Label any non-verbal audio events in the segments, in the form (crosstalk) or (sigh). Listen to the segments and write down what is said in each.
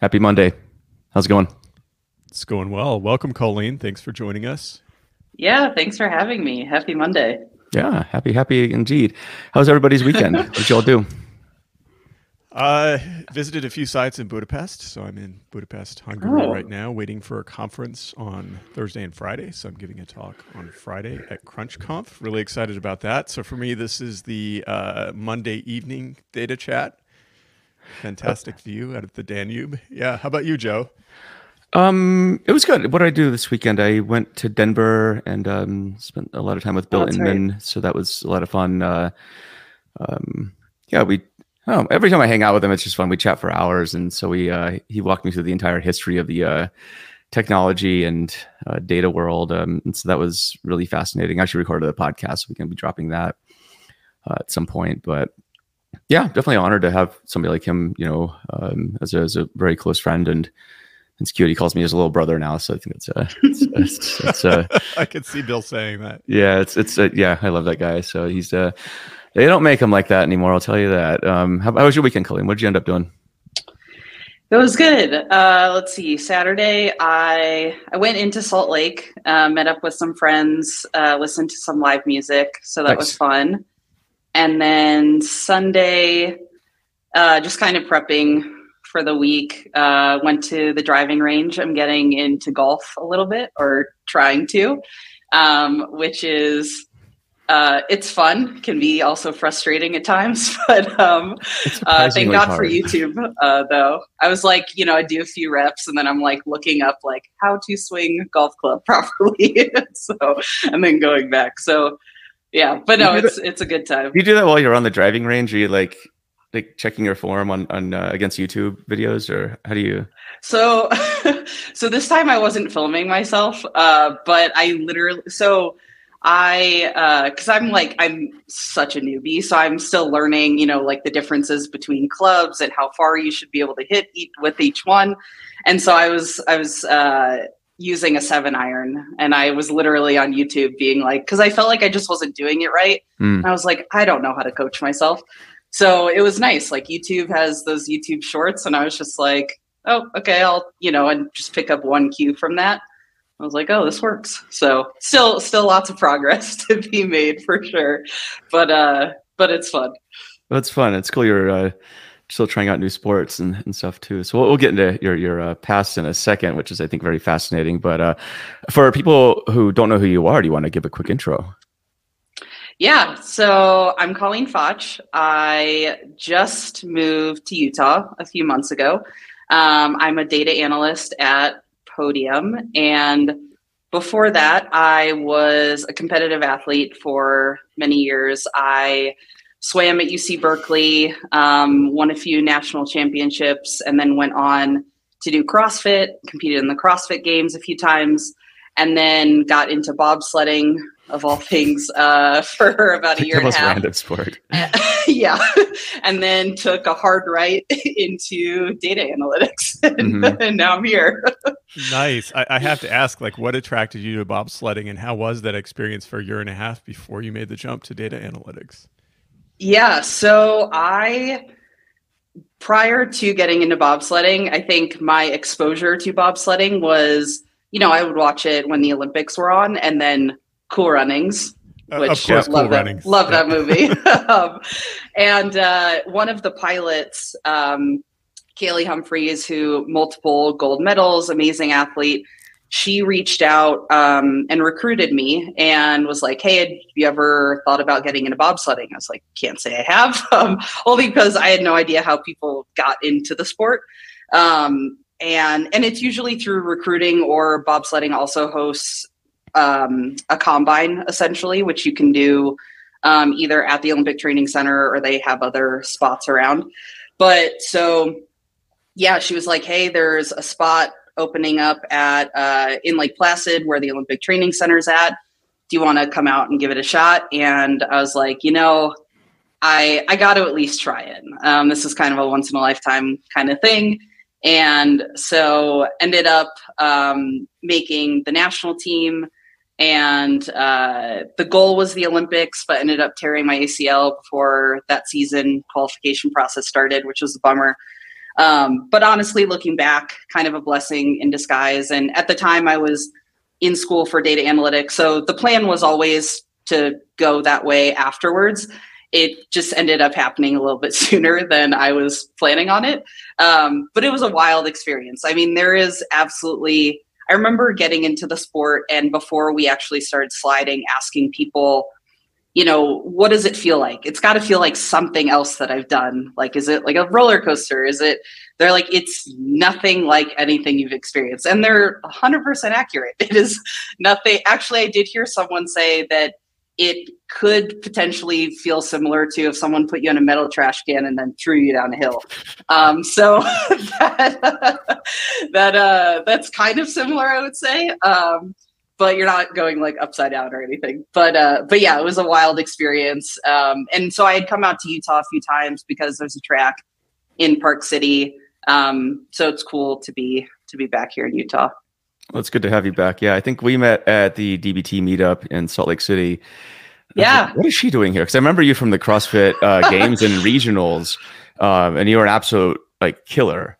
Happy Monday. How's it going? It's going well. Welcome, Colleen. Thanks for joining us. Yeah, thanks for having me. Happy Monday. Yeah, happy, happy indeed. How's everybody's weekend? (laughs) what y'all do? Uh, visited a few sites in Budapest. So I'm in Budapest, Hungary oh. right now, waiting for a conference on Thursday and Friday. So I'm giving a talk on Friday at CrunchConf. Really excited about that. So for me, this is the uh, Monday evening data chat. Fantastic view out of the Danube. Yeah. How about you, Joe? Um, it was good. What did I do this weekend? I went to Denver and um, spent a lot of time with Bill oh, Inmon. Right. So that was a lot of fun. Uh, um, yeah, we Oh, every time I hang out with him, it's just fun. We chat for hours, and so we uh, he walked me through the entire history of the uh, technology and uh, data world, um, and so that was really fascinating. I actually recorded a podcast, so we can be dropping that uh, at some point. But yeah, definitely honored to have somebody like him, you know, um, as, a, as a very close friend and. It's cute. He calls me his little brother now, so I think it's uh, it's, it's, it's uh, (laughs) I can see Bill saying that. Yeah, it's it's uh, yeah, I love that guy. So he's uh, they don't make him like that anymore. I'll tell you that. Um, how, how was your weekend, Colleen? What did you end up doing? It was good. Uh, let's see. Saturday, I I went into Salt Lake, uh, met up with some friends, uh, listened to some live music, so that nice. was fun. And then Sunday, uh, just kind of prepping for the week. Uh, went to the driving range. I'm getting into golf a little bit, or trying to, um, which is uh, it's fun, can be also frustrating at times, (laughs) but um, uh, thank God hard. for YouTube. Uh, though I was like, you know, I do a few reps, and then I'm like looking up like how to swing golf club (laughs) properly. so and then going back. So yeah, but no, it's that, it's a good time. You do that while you're on the driving range. Are you like like checking your form on on uh, against YouTube videos, or how do you? So, (laughs) so this time I wasn't filming myself, uh, but I literally so I, because uh, I'm like, I'm such a newbie, so I'm still learning, you know, like the differences between clubs and how far you should be able to hit each, with each one. And so I was, I was uh, using a seven iron, and I was literally on YouTube being like, because I felt like I just wasn't doing it right. Mm. I was like, I don't know how to coach myself. So it was nice. Like YouTube has those YouTube shorts, and I was just like, oh, okay, I'll, you know, and just pick up one cue from that. I was like, oh, this works. So still still lots of progress (laughs) to be made for sure. But uh but it's fun. It's fun. It's cool you're uh, still trying out new sports and, and stuff too. So we'll, we'll get into your your uh, past in a second, which is I think very fascinating. But uh, for people who don't know who you are, do you want to give a quick intro? Yeah, so I'm Colleen Fotsch. I just moved to Utah a few months ago. Um, I'm a data analyst at podium. And before that, I was a competitive athlete for many years. I swam at UC Berkeley, um, won a few national championships, and then went on to do CrossFit, competed in the CrossFit Games a few times, and then got into bobsledding of all things uh, (laughs) for about a year and a half. random sport. (laughs) yeah, and then took a hard right (laughs) into data analytics, and, mm-hmm. and now I'm here. nice. I, I, have to ask, like, what attracted you to bobsledding, and how was that experience for a year and a half before you made the jump to data analytics? Yeah, so I prior to getting into bobsledding, I think my exposure to bobsledding was, you know, I would watch it when the Olympics were on, and then Cool Runnings, which uh, of course, love cool that, runnings. love yeah. that movie. um, (laughs) (laughs) and uh, one of the pilots, um, Kaillie Humphries, who multiple gold medals, amazing athlete. She reached out um, and recruited me and was like, "Hey, have you ever thought about getting into bobsledding?" I was like, "Can't say I have," (laughs) um, only because I had no idea how people got into the sport. Um, and and it's usually through recruiting or bobsledding also hosts um, a combine essentially, which you can do um, either at the Olympic Training Center or they have other spots around. But so, yeah, she was like, "Hey, there's a spot opening up at uh, in Lake Placid where the Olympic Training Center is at. Do you want to come out and give it a shot?" And I was like, "You know." I, I got to at least try it. Um, this is kind of a once in a lifetime kind of thing. And so ended up um, making the national team and uh, the goal was the Olympics, but ended up tearing my ACL before that season qualification process started, which was a bummer. Um, but honestly, looking back, kind of a blessing in disguise. And at the time, I was in school for data analytics. So the plan was always to go that way afterwards. It just ended up happening a little bit (laughs) sooner than I was planning on it. Um, but it was a wild experience. I mean, there is absolutely, I remember getting into the sport and before we actually started sliding, asking people, you know, what does it feel like? It's got to feel like something else that I've done. Like, is it like a roller coaster? Is it, they're like, it's nothing like anything you've experienced. And they're 100% accurate. (laughs) It is nothing. Actually, I did hear someone say that it could potentially feel similar to if someone put you in a metal trash can and then threw you down a hill. Um, so (laughs) that, (laughs) that uh, that's kind of similar, I would say. Um, but you're not going like upside down or anything. But uh, but yeah, it was a wild experience. Um, and so I had come out to Utah a few times because there's a track in Park City. Um, so it's cool to be to be back here in Utah. Well, it's good to have you back. Yeah, I think we met at the DBT meetup in Salt Lake City. Yeah. Like, what is she doing here? Because I remember you from the CrossFit uh, (laughs) games and regionals, um, and you were an absolute like killer.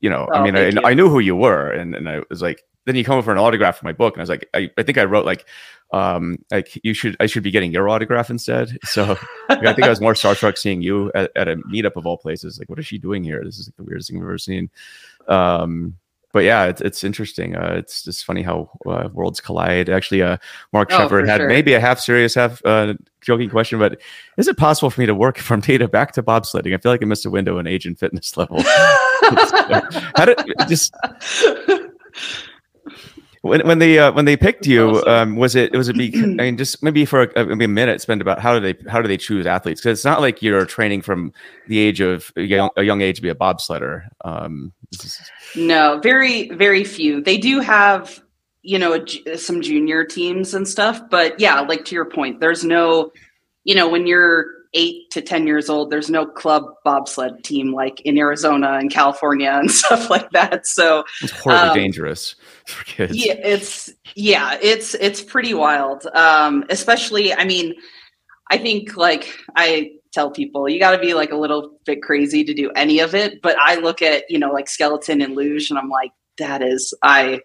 You know, oh, I mean, I, I, knew who you were, and, and I was like, then you come over an autograph for my book, and I was like, I, I think I wrote like, um, like you should, I should be getting your autograph instead. So I think I was more starstruck seeing you at, at, a meetup of all places. Like, what is she doing here? This is like the weirdest thing I've ever seen. Um, but yeah, it's, it's interesting. Uh, it's just funny how uh, worlds collide. Actually, uh, Mark oh, Shepard had sure. maybe a half serious, half uh, joking question, but is it possible for me to work from (laughs) data back to bobsledding? I feel like I missed a window in age and fitness level. (laughs) how did just (laughs) when when they uh, when they picked you, um, was it was it be I (clears throat) mean just maybe for a, maybe a minute spend about how do they how do they choose athletes because it's not like you're training from the age of a young, a young age to be a bobsledder. Um. No, very very few. They do have you know a, some junior teams and stuff, but yeah, like to your point, there's no you know when you're eight to 10 years old, there's no club bobsled team like in Arizona and California (laughs) and stuff like that. So it's horribly um, dangerous (laughs) for kids. Yeah, it's, yeah, it's, it's pretty wild. Um, especially, I mean, I think like I tell people you got to be like a little bit crazy to do any of it. But I look at, you know, like skeleton and luge and I'm like, that is, I,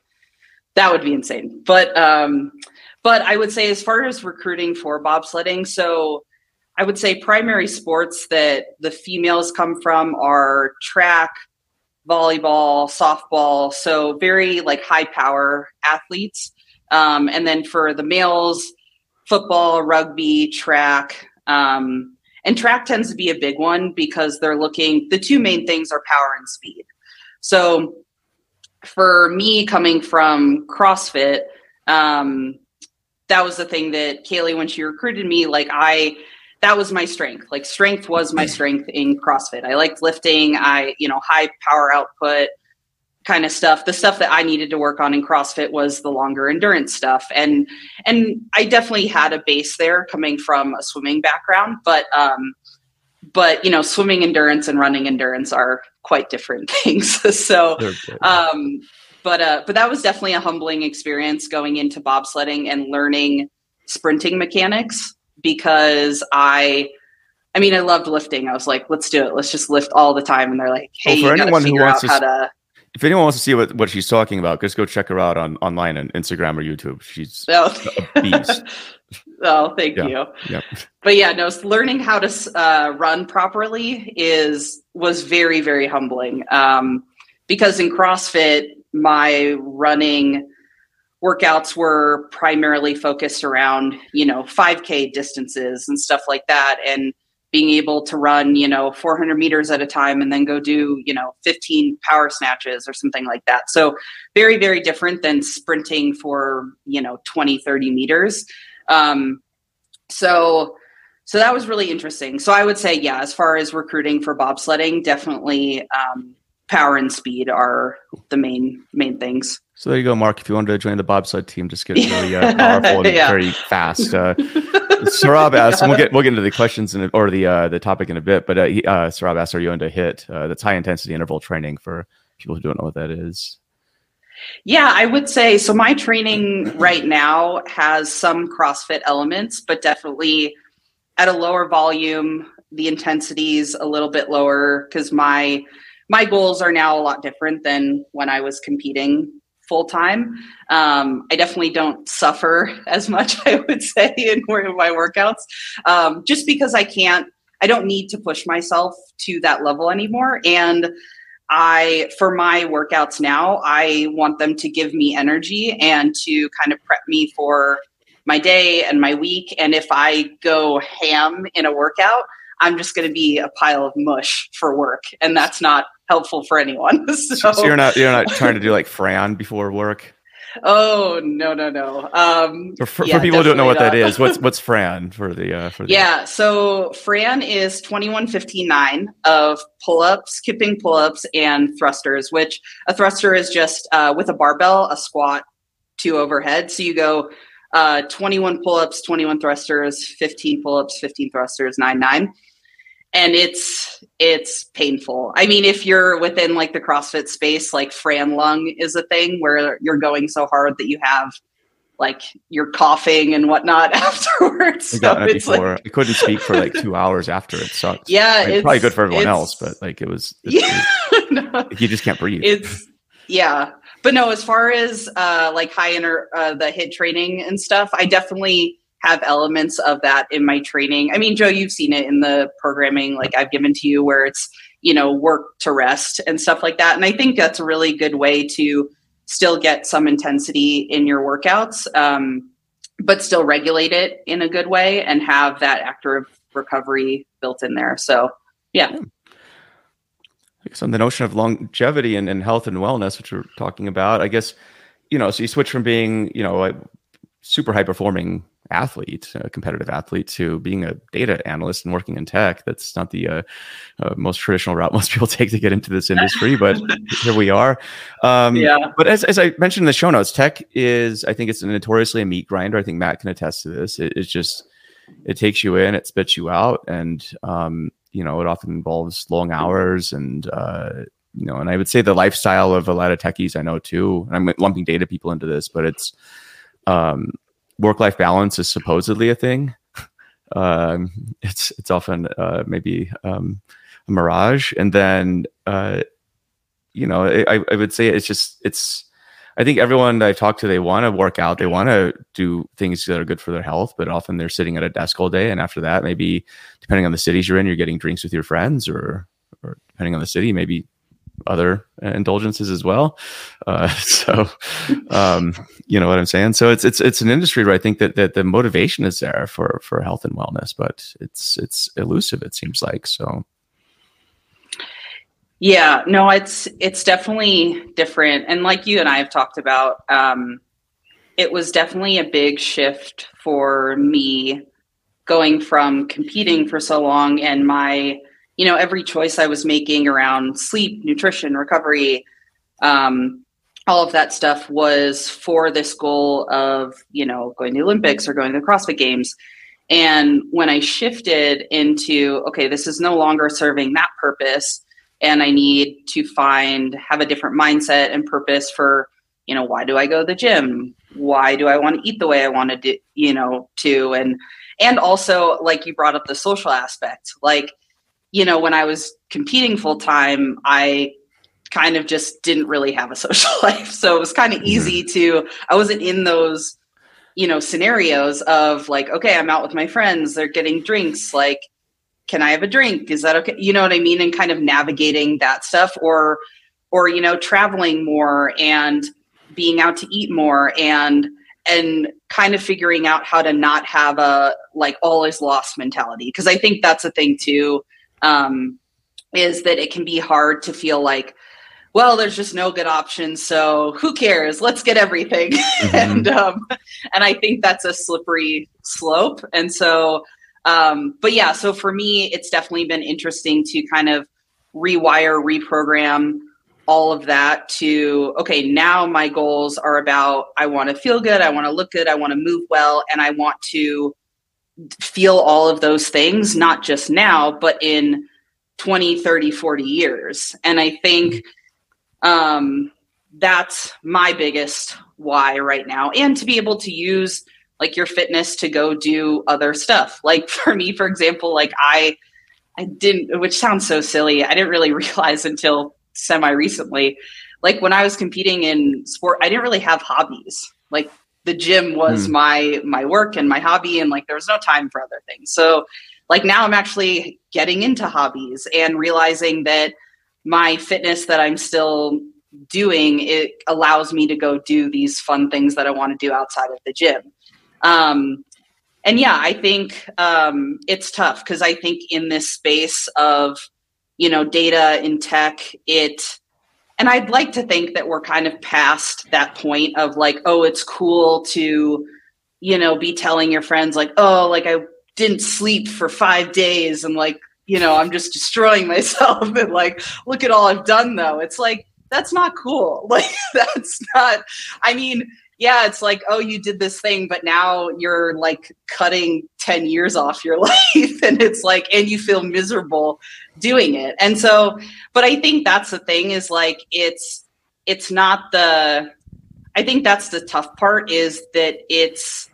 that would be insane. But, um, but I would say as far as recruiting for bobsledding, so I would say primary sports that the females come from are track, volleyball, softball. So very like high power athletes. Um, and then for the males, football, rugby, track. Um, and track tends to be a big one because they're looking, the two main things are power and speed. So for me coming from CrossFit, um, that was the thing that Kaillie, when she recruited me, like I, that was my strength. Like strength was my strength in CrossFit. I liked lifting. I, you know, high power output kind of stuff. The stuff that I needed to work on in CrossFit was the longer endurance stuff. And and I definitely had a base there coming from a swimming background, but um but you know, swimming endurance and running endurance are quite different (laughs) things. so um but uh but that was definitely a humbling experience going into bobsledding and learning sprinting mechanics because I I mean, I loved lifting. I was like, let's do it. Let's just lift all the time. And they're like, hey, well, for anyone who wants to, to, if anyone wants to see what, what she's talking about, just go check her out on online on Instagram or YouTube. She's oh. a beast. (laughs) oh, thank yeah. you. Yeah. But yeah, no, learning how to uh, run properly is was very, very humbling. Um, because in CrossFit, my running workouts were primarily focused around you know 5k distances and stuff like that and being able to run you know 400 meters at a time and then go do you know 15 power snatches or something like that. So very very different than sprinting for you know 20 30 meters. Um, so so that was really interesting. So i would say yeah as far as recruiting for bobsledding definitely um, power and speed are the main main things so there you go, Mark. If you wanted to join the bobsled team, just get really uh, (laughs) powerful and yeah. very fast. Uh, (laughs) Sarab asked, we'll get we'll get into the questions in, or the uh, the topic in a bit, but uh, he, uh, Sarab asked, "Are you into HIIT? Uh, that's high intensity interval training for people who don't know what that is." Yeah, I would say so. My training right now has some CrossFit elements, but definitely at a lower volume. The intensity is a little bit lower because my my goals are now a lot different than when I was competing full time. Um, I definitely don't suffer (laughs) as much, (laughs) I would say, in my workouts, um, just because I can't, I don't need to push myself to that level anymore. And I, for my workouts now, I want them to give me energy and to kind of prep me for my day and my week. And if I go ham in a workout, I'm just going to be a pile of mush for work, and that's not helpful for anyone. (laughs) So, so you're not you're not trying to do like Fran before work. (laughs) Oh no no no! Um, for, for, yeah, for people who don't know what not. that is, what's what's Fran for the uh, for the yeah? So Fran is twenty one fifty nine of pull ups, kipping pull ups, and thrusters. Which a thruster is just uh, with a barbell, a squat, two overhead. So you go uh, twenty one pull ups, twenty one thrusters, fifteen pull ups, fifteen thrusters, nine nine and it's it's painful. I mean, if you're within like the CrossFit space, like Fran lung is a thing where you're going so hard that you have like you're coughing and whatnot (laughs) afterwards. So it's before. like I couldn't speak for like two hours after it sucked. Yeah, it's probably good for everyone else, but like it was. (laughs) yeah, (laughs) no, you just can't breathe. It's yeah, but no. As far as uh like high inner uh, the HIIT training and stuff, I definitely have elements of that in my training. I mean, Joe, you've seen it in the programming like I've given to you where it's, you know, work to rest and stuff like that. And I think that's a really good way to still get some intensity in your workouts, um, but still regulate it in a good way and have that active recovery built in there. So, yeah. I guess on the notion of longevity and, and health and wellness, which we're talking about, I guess, you know, so you switch from being, you know, a super high performing athlete, a competitive athlete, to being a data analyst and working in tech. That's not the uh, uh, most traditional route (laughs) most people take to get into this industry, but here we are. Um, yeah. But as, as I mentioned in the show notes, tech is, I think it's notoriously a meat grinder. I think Matt can attest to this. It, it's just, it takes you in, it spits you out. And, um, you know, it often involves long hours and, uh, you know, and I would say the lifestyle of a lot of techies I know too. And I'm lumping data people into this, but it's, um, work life balance is supposedly a thing. Um, it's it's often uh, maybe um, a mirage, and then uh, you know I, I would say it's just it's. I think everyone I've talked to, they want to work out, they want to do things that are good for their health, but often they're sitting at a desk all day, and after that, maybe depending on the cities you're in, you're getting drinks with your friends, or or depending on the city, maybe other indulgences as well. Uh, (laughs) so, um, you know what I'm saying. So it's it's it's an industry where I think that that the motivation is there for for health and wellness, but it's it's elusive. It seems like so. Yeah, no, it's it's definitely different, and like you and I have talked about, um, it was definitely a big shift for me going from competing for so long and my you know every choice i was making around sleep nutrition recovery um, all of that stuff was for this goal of you know going to the olympics or going to the crossfit games. And when i shifted into okay this is no longer serving that purpose and i need to find have a different mindset and purpose for you know why do i go to the gym? Why do i want to eat the way i want to you know to? And and also like you brought up the social aspect like you know, when I was competing full time, I kind of just didn't really have a (laughs) social life. So it was kind of mm-hmm. easy to, I wasn't in those, you know, scenarios of like, okay, I'm out with my friends, they're getting drinks. Like, can I have a drink? Is that okay? You know what I mean? And kind of navigating that stuff or, or, you know, traveling more and being out to eat more and, and kind of figuring out how to not have a like all is lost mentality. Cause I think that's a thing too um, is that it can be hard to feel like, well, there's just no good options, so who cares? Let's get everything. (laughs) Mm-hmm. and um, and I think that's a slippery slope. And so, um, but yeah, so for me, it's definitely been interesting to kind of rewire, reprogram all of that to okay now my goals are about i want to feel good i want to look good i want to move well and i want to feel all of those things, not just now, but in 20, 30, 40 years. And I think um, that's my biggest why right now. And to be able to use like your fitness to go do other stuff. Like (laughs) for me, for example, like I, I didn't, which sounds so silly. I didn't really (laughs) realize until semi recently. Like when I was competing in sport, I didn't really have hobbies. Like the gym was mm. my my work and my hobby and like there was no time for other things. So like now I'm actually getting into hobbies and realizing that my fitness that I'm still doing it allows me to go do these fun things that I want to do outside of the gym. Um, and yeah, I think um, it's tough because I think in this space of you know data in tech, it and I'd like to think that we're kind of past that point of like, oh, it's cool to you know be telling your friends like, oh, like I didn't sleep for five days and like you know i'm just destroying (laughs) myself and like look at all i've done though. It's like that's not cool. (laughs) Like that's not i mean yeah it's like oh you did this thing but now you're like cutting 10 years off your (laughs) life and it's like and you feel miserable doing it. And so but i think that's the thing is like it's it's not the i think that's the tough part is that it's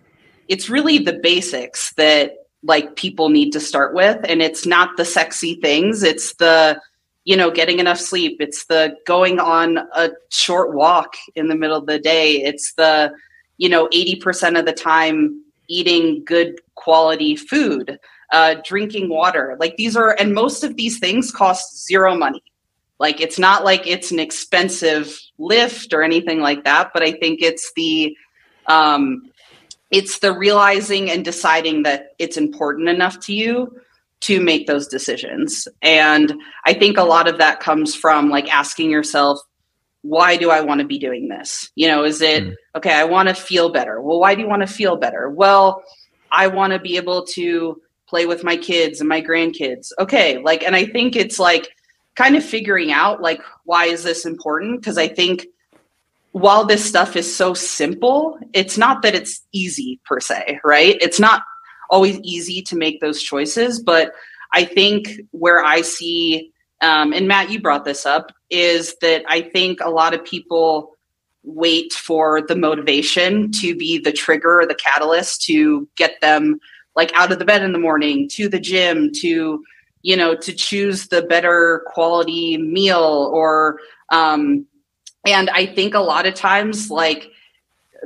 it's really the basics that like people need to start with and it's not the sexy things it's the you know getting enough sleep. It's the going on a short walk in the middle of the day. It's the you know 80% of the time eating good quality food uh, drinking water. Like these are and most of these things cost zero money. Like it's not like it's an expensive lift or anything like that but i think it's the um, it's the realizing and deciding that it's important enough to you to make those decisions. And I think a lot of that comes from like asking yourself, why do I want to be doing this? You know, is it mm. okay? I want to feel better. Well, why do you want to feel better? Well, I want to be able to play with my kids and my grandkids. Okay, like, and I think it's like kind of figuring out like, why is this important? Because I think while this stuff is so simple, it's not that it's easy per se, right? It's not always easy to make those choices, but I think where I see, um, and Matt, you brought this up, is that I think a lot of people wait for the motivation to be the trigger or the catalyst to get them like out of the bed in the morning to the gym to you know to choose the better quality meal or um, and I think a lot of times, like,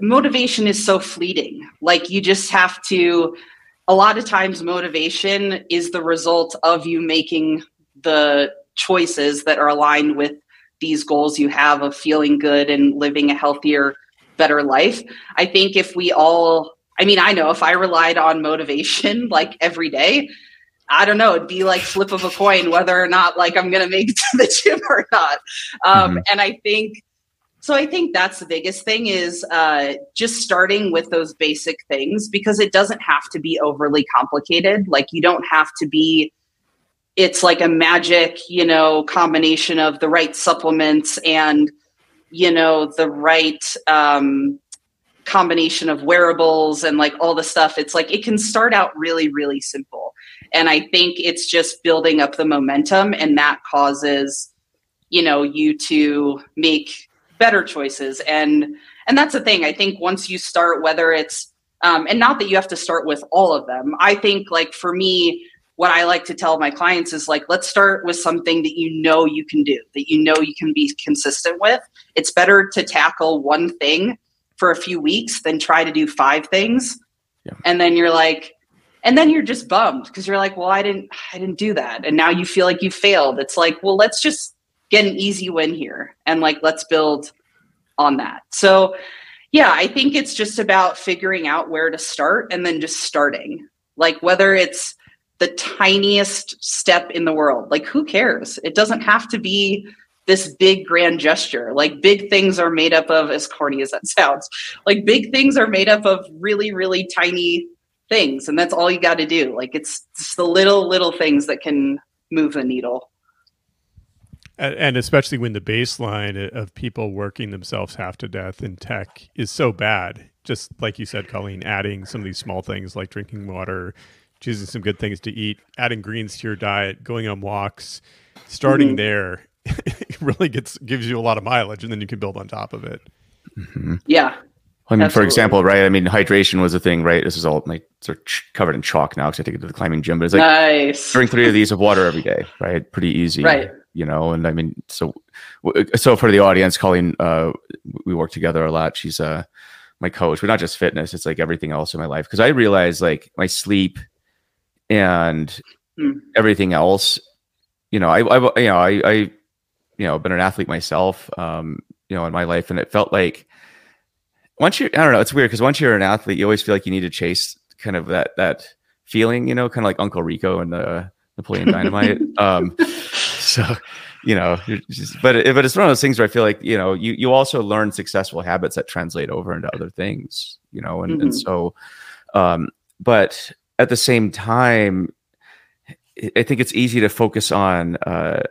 motivation is so fleeting. Like, you just have to, a lot of times, motivation is the result of you making the choices that are aligned with these goals you have of feeling good and living a healthier, better life. I think if we all, I mean, I know if I relied on motivation (laughs) like every day, I don't know, it'd be like flip of a coin whether or not like I'm to make it to the gym or not. Um, mm-hmm. And I think so I think that's the biggest thing is uh, just starting with those basic things because it doesn't have to be overly complicated. Like you don't have to be. It's like a magic, you know, combination of the right supplements and you know the right um, combination of wearables and like all the stuff. It's like it can start out really, really simple, and I think it's just building up the momentum, and that causes you know you to make better choices. And and that's the thing. I think once you start whether it's um, and not that you have to start with all of them. I think like for me what i like to tell my clients is like let's start with something that you know you can do that you know you can be consistent with. It's better to tackle one thing for a few weeks than try to do five things. Yeah. and then you're like and then you're just bummed because you're like well i didn't i didn't do that. And now you feel like you failed. It's like well let's just get an easy win here and like let's build on that. So yeah, I think it's just about figuring out where to start and then just starting. Like whether it's the tiniest step in the world, like who cares? It doesn't have to be this big grand gesture. Like big things are made up of, as corny as that (laughs) sounds, like big things are made up of really, really tiny things. And that's all you got to do. Like it's just the little, little things that can move the needle and especially when the baseline of people working themselves half to death in tech is so bad just like you said colleen adding some of these small things like drinking water choosing some good things to eat adding greens to your diet going on walks starting mm-hmm. there (laughs) really gets gives you a lot of mileage and then you can build on top of it mm-hmm. yeah I mean, Absolutely. for example, right? I mean, hydration was a thing, right? This is all like sort of ch- covered in chalk now because I take it to the climbing gym. But it's like nice. drink three of these of water every day, right? Pretty easy. Right. You know. And I mean, so so for the audience, Colleen, uh, we work together a lot. She's uh my coach, but not just fitness. It's like everything else in my life because I realize like my sleep and mm. everything else. You know, I, I you know I I you know been an athlete myself. Um, you know, in my life, and it felt like once you I don't know, it's weird because once you're an athlete, you always feel like you need to chase kind of that that feeling, you know, kind of like Uncle Rico and the Napoleon Dynamite. (laughs) um, so you know, just, but it, but it's one of those things where I feel like you know you you also learn successful habits that translate over into other things, you know, and mm-hmm. and so, um, but at the same time, I think it's easy to focus on uh,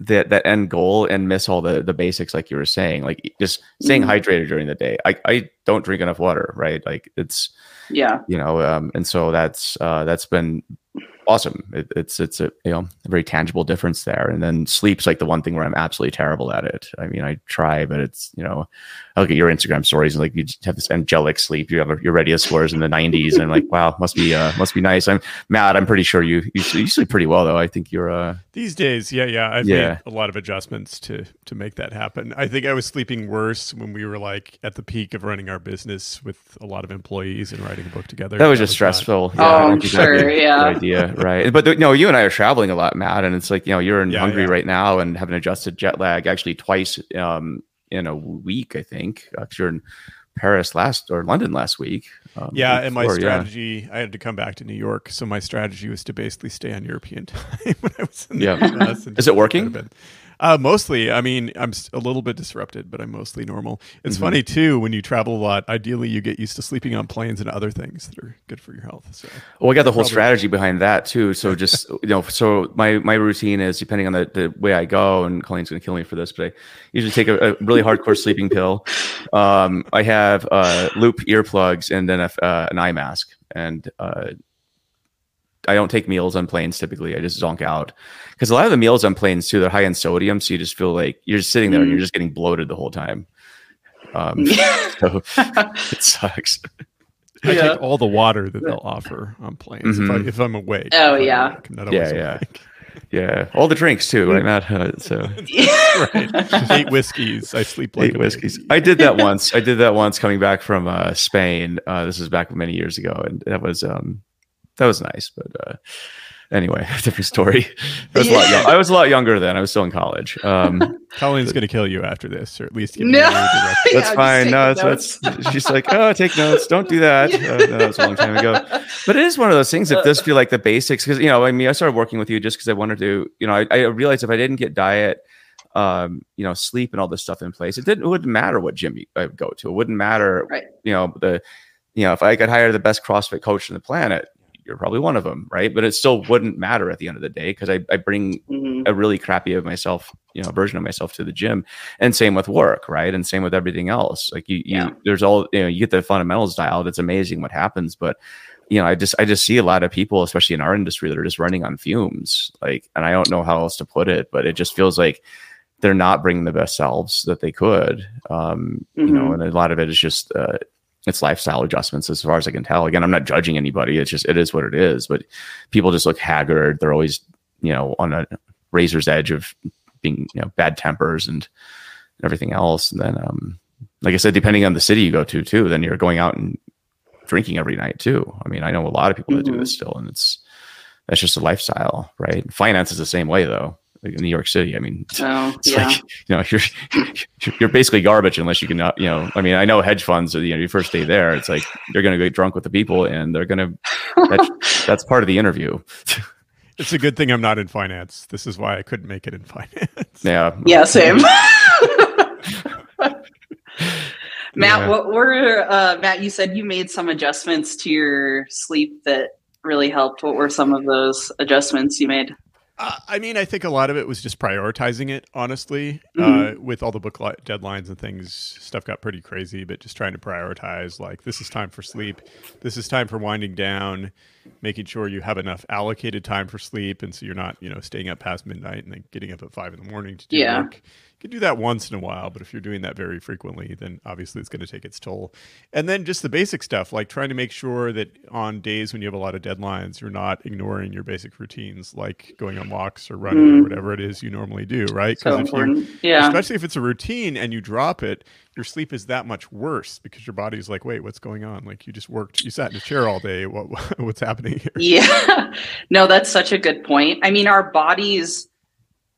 that that end goal and miss all the the basics, like you were saying, like just staying mm-hmm. hydrated during the day. I I don't drink enough water, right? Like it's yeah, you know, um, and so that's uh, that's been awesome. It, it's it's a you know a very tangible difference there. And then sleep's like the one thing where I'm absolutely terrible at it. I mean, I try, but it's you know, I look at your Instagram stories and like you just have this angelic sleep. You have your radio scores in the 90s, and I'm like, wow, must be uh must be nice. I'm Matt. I'm pretty sure you you, you sleep pretty well though. I think you're uh these days, yeah, yeah. I've yeah. made a lot of adjustments to to make that happen. I think I was sleeping worse when we were like at the peak of running our business with a lot of employees and writing a book together. That was just stressful. Not... Yeah, oh, I'm sure. Yeah. Idea, (laughs) right? But the, you know, you and I are traveling a lot, Matt, and it's like you know you're in yeah, Hungary yeah. right now and having adjusted jet lag actually twice um, in a week, I think. Uh, you're in Paris last or London last week. Um, yeah, and my strategy, yeah. I had to come back to New York, so my strategy was to basically stay on European (laughs) time when I was in yeah. US. Is it working? Uh, mostly, I mean, I'm a little bit disrupted, but I'm mostly normal. It's mm-hmm. funny too when you travel a lot. Ideally, you get used to sleeping on planes and other things that are good for your health. So, well, we got the whole strategy behind that too. So (laughs) just you know, so my my routine is depending on the, the way I go, and Colleen's going to kill me for this, but I usually take a, a really hardcore sleeping pill. Um, I have uh, loop earplugs and then a, uh, an eye mask, and uh, I don't take meals on planes typically. I just zonk out because a lot of the meals on planes too they're high in sodium, so you just feel like you're just sitting there and you're mm. just getting bloated the whole time. Um, (laughs) so it sucks. I yeah. take all the water that they'll offer on planes mm-hmm. if, I, am awake. Oh yeah, yeah, yeah. Yeah, all the drinks too, right, Matt? Uh, so (laughs) right. eight whiskeys. I sleep like eight whiskeys. I did that (laughs) once. I did that once coming back from uh, Spain. Uh, this was back many years ago, and that was um, that was nice. But uh, anyway, (laughs) different story. (laughs) I was, yeah. a lot young, I was a lot younger then. I was still in college. Um, (laughs) Colleen's going to kill you after this, or at least give no. That's yeah, fine. No, that's, that's, she's like, oh, take notes. Don't do that. Uh, that was a long time ago. But it is one of those things that does feel like the basics. Because you know, I mean, I started working with you just because I wanted to. You know, I, I realized if I didn't get diet um, you know, sleep and all this stuff in place. It didn't. It wouldn't matter what gym I go to. It wouldn't matter. Right. You know the. You know, if I could hire the best CrossFit coach on the planet, you're probably one of them, right? But it still wouldn't matter at the end of the day because I, I bring mm-hmm. a really crappy of myself, you know, version of myself to the gym, and same with work, right? And same with everything else. Like you, yeah. you there's all you know, you get the fundamentals dialed. It's amazing what happens, but you know, I just I just see a lot of people, especially in our industry, that are just running on fumes. Like, and I don't know how else to put it, but it just feels like they're not bringing the best selves that they could. Um, mm-hmm. You know, mm-hmm. and a lot of it is just uh, it's lifestyle adjustments as far as I can tell. Again, I'm not judging anybody. It's just it is what it is. But people just look haggard. They're always, you know, on a razor's edge of being, you know, bad tempers and everything else. And then um like I said, depending on the city you go to too, then you're going out and drinking every night too. I mean, I know a lot of people mm-hmm. that do this mm-hmm. still and it's that's just a lifestyle, right? Finance is the same way though like in New York City. I mean, oh, (laughs) it's yeah. like you know (laughs) you're you're basically garbage unless you can uh, you know. I mean, I know hedge funds. Are you know, your first day there, it's like you're going to get drunk with the people, and they're going to. That's, (laughs) that's part of the interview. It's a good thing I'm not in finance. This is why I couldn't make it in finance. Yeah. Yeah. Same. Matt, yeah. what were uh, Matt? You said you made some adjustments to your sleep that really helped. What were some of those adjustments you made? Uh, I mean, I think a lot of it was just prioritizing it. Honestly, mm-hmm. uh, with all the book li- deadlines and things, stuff got pretty crazy. But just trying to prioritize, like this is time for sleep, this is time for winding down, making sure you have enough allocated time for sleep, and so you're not, you know, staying up past midnight and then getting up at five in the morning to do yeah. work. Could do that once in a while, but if you're doing that very frequently, then obviously it's going to take its toll. And then just the basic stuff, like trying to make sure that on days when you have a lot of deadlines, you're not ignoring your basic routines, like going on walks or running mm. or whatever it is you normally do, right? So important. You, yeah. Especially if it's a routine and you drop it, your sleep is that much worse because your body's like, wait, what's going on? Like you just worked, you sat in a chair all day. What (laughs) what's happening here? Yeah. (laughs) No, that's such a good point. I mean, our bodies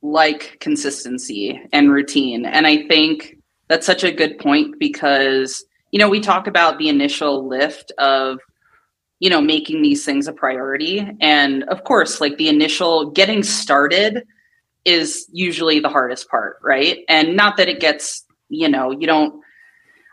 like consistency and routine. And I think that's such a good point because, you know, we talk about the initial lift of, you know, making these things a priority. And of course, like the initial getting started is usually the hardest part, right? And not that it gets, you know, you don't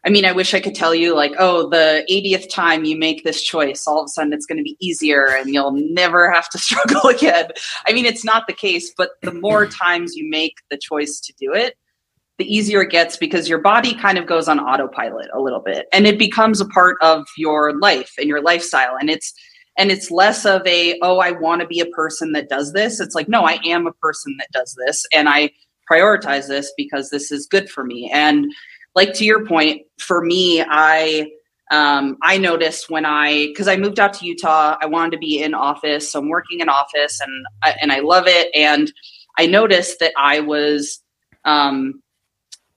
I mean, I wish I could tell you, like, oh, the 80th time you make this choice, all of a sudden it's going to be easier and you'll never have to (laughs) struggle again. I mean, it's not the case, but the more (clears throat) times you make the choice to do it, the easier it gets because your body kind of goes on autopilot a little bit and it becomes a part of your life and your lifestyle. And it's, and it's less of a, oh, I want to be a person that does this. It's like, no, I am a person that does this and I prioritize this because this is good for me. And, like to your point, for me, I um, I noticed when I because I moved out to Utah, I wanted to be in office, so I'm working in office, and I, and I love it. And I noticed that I was um,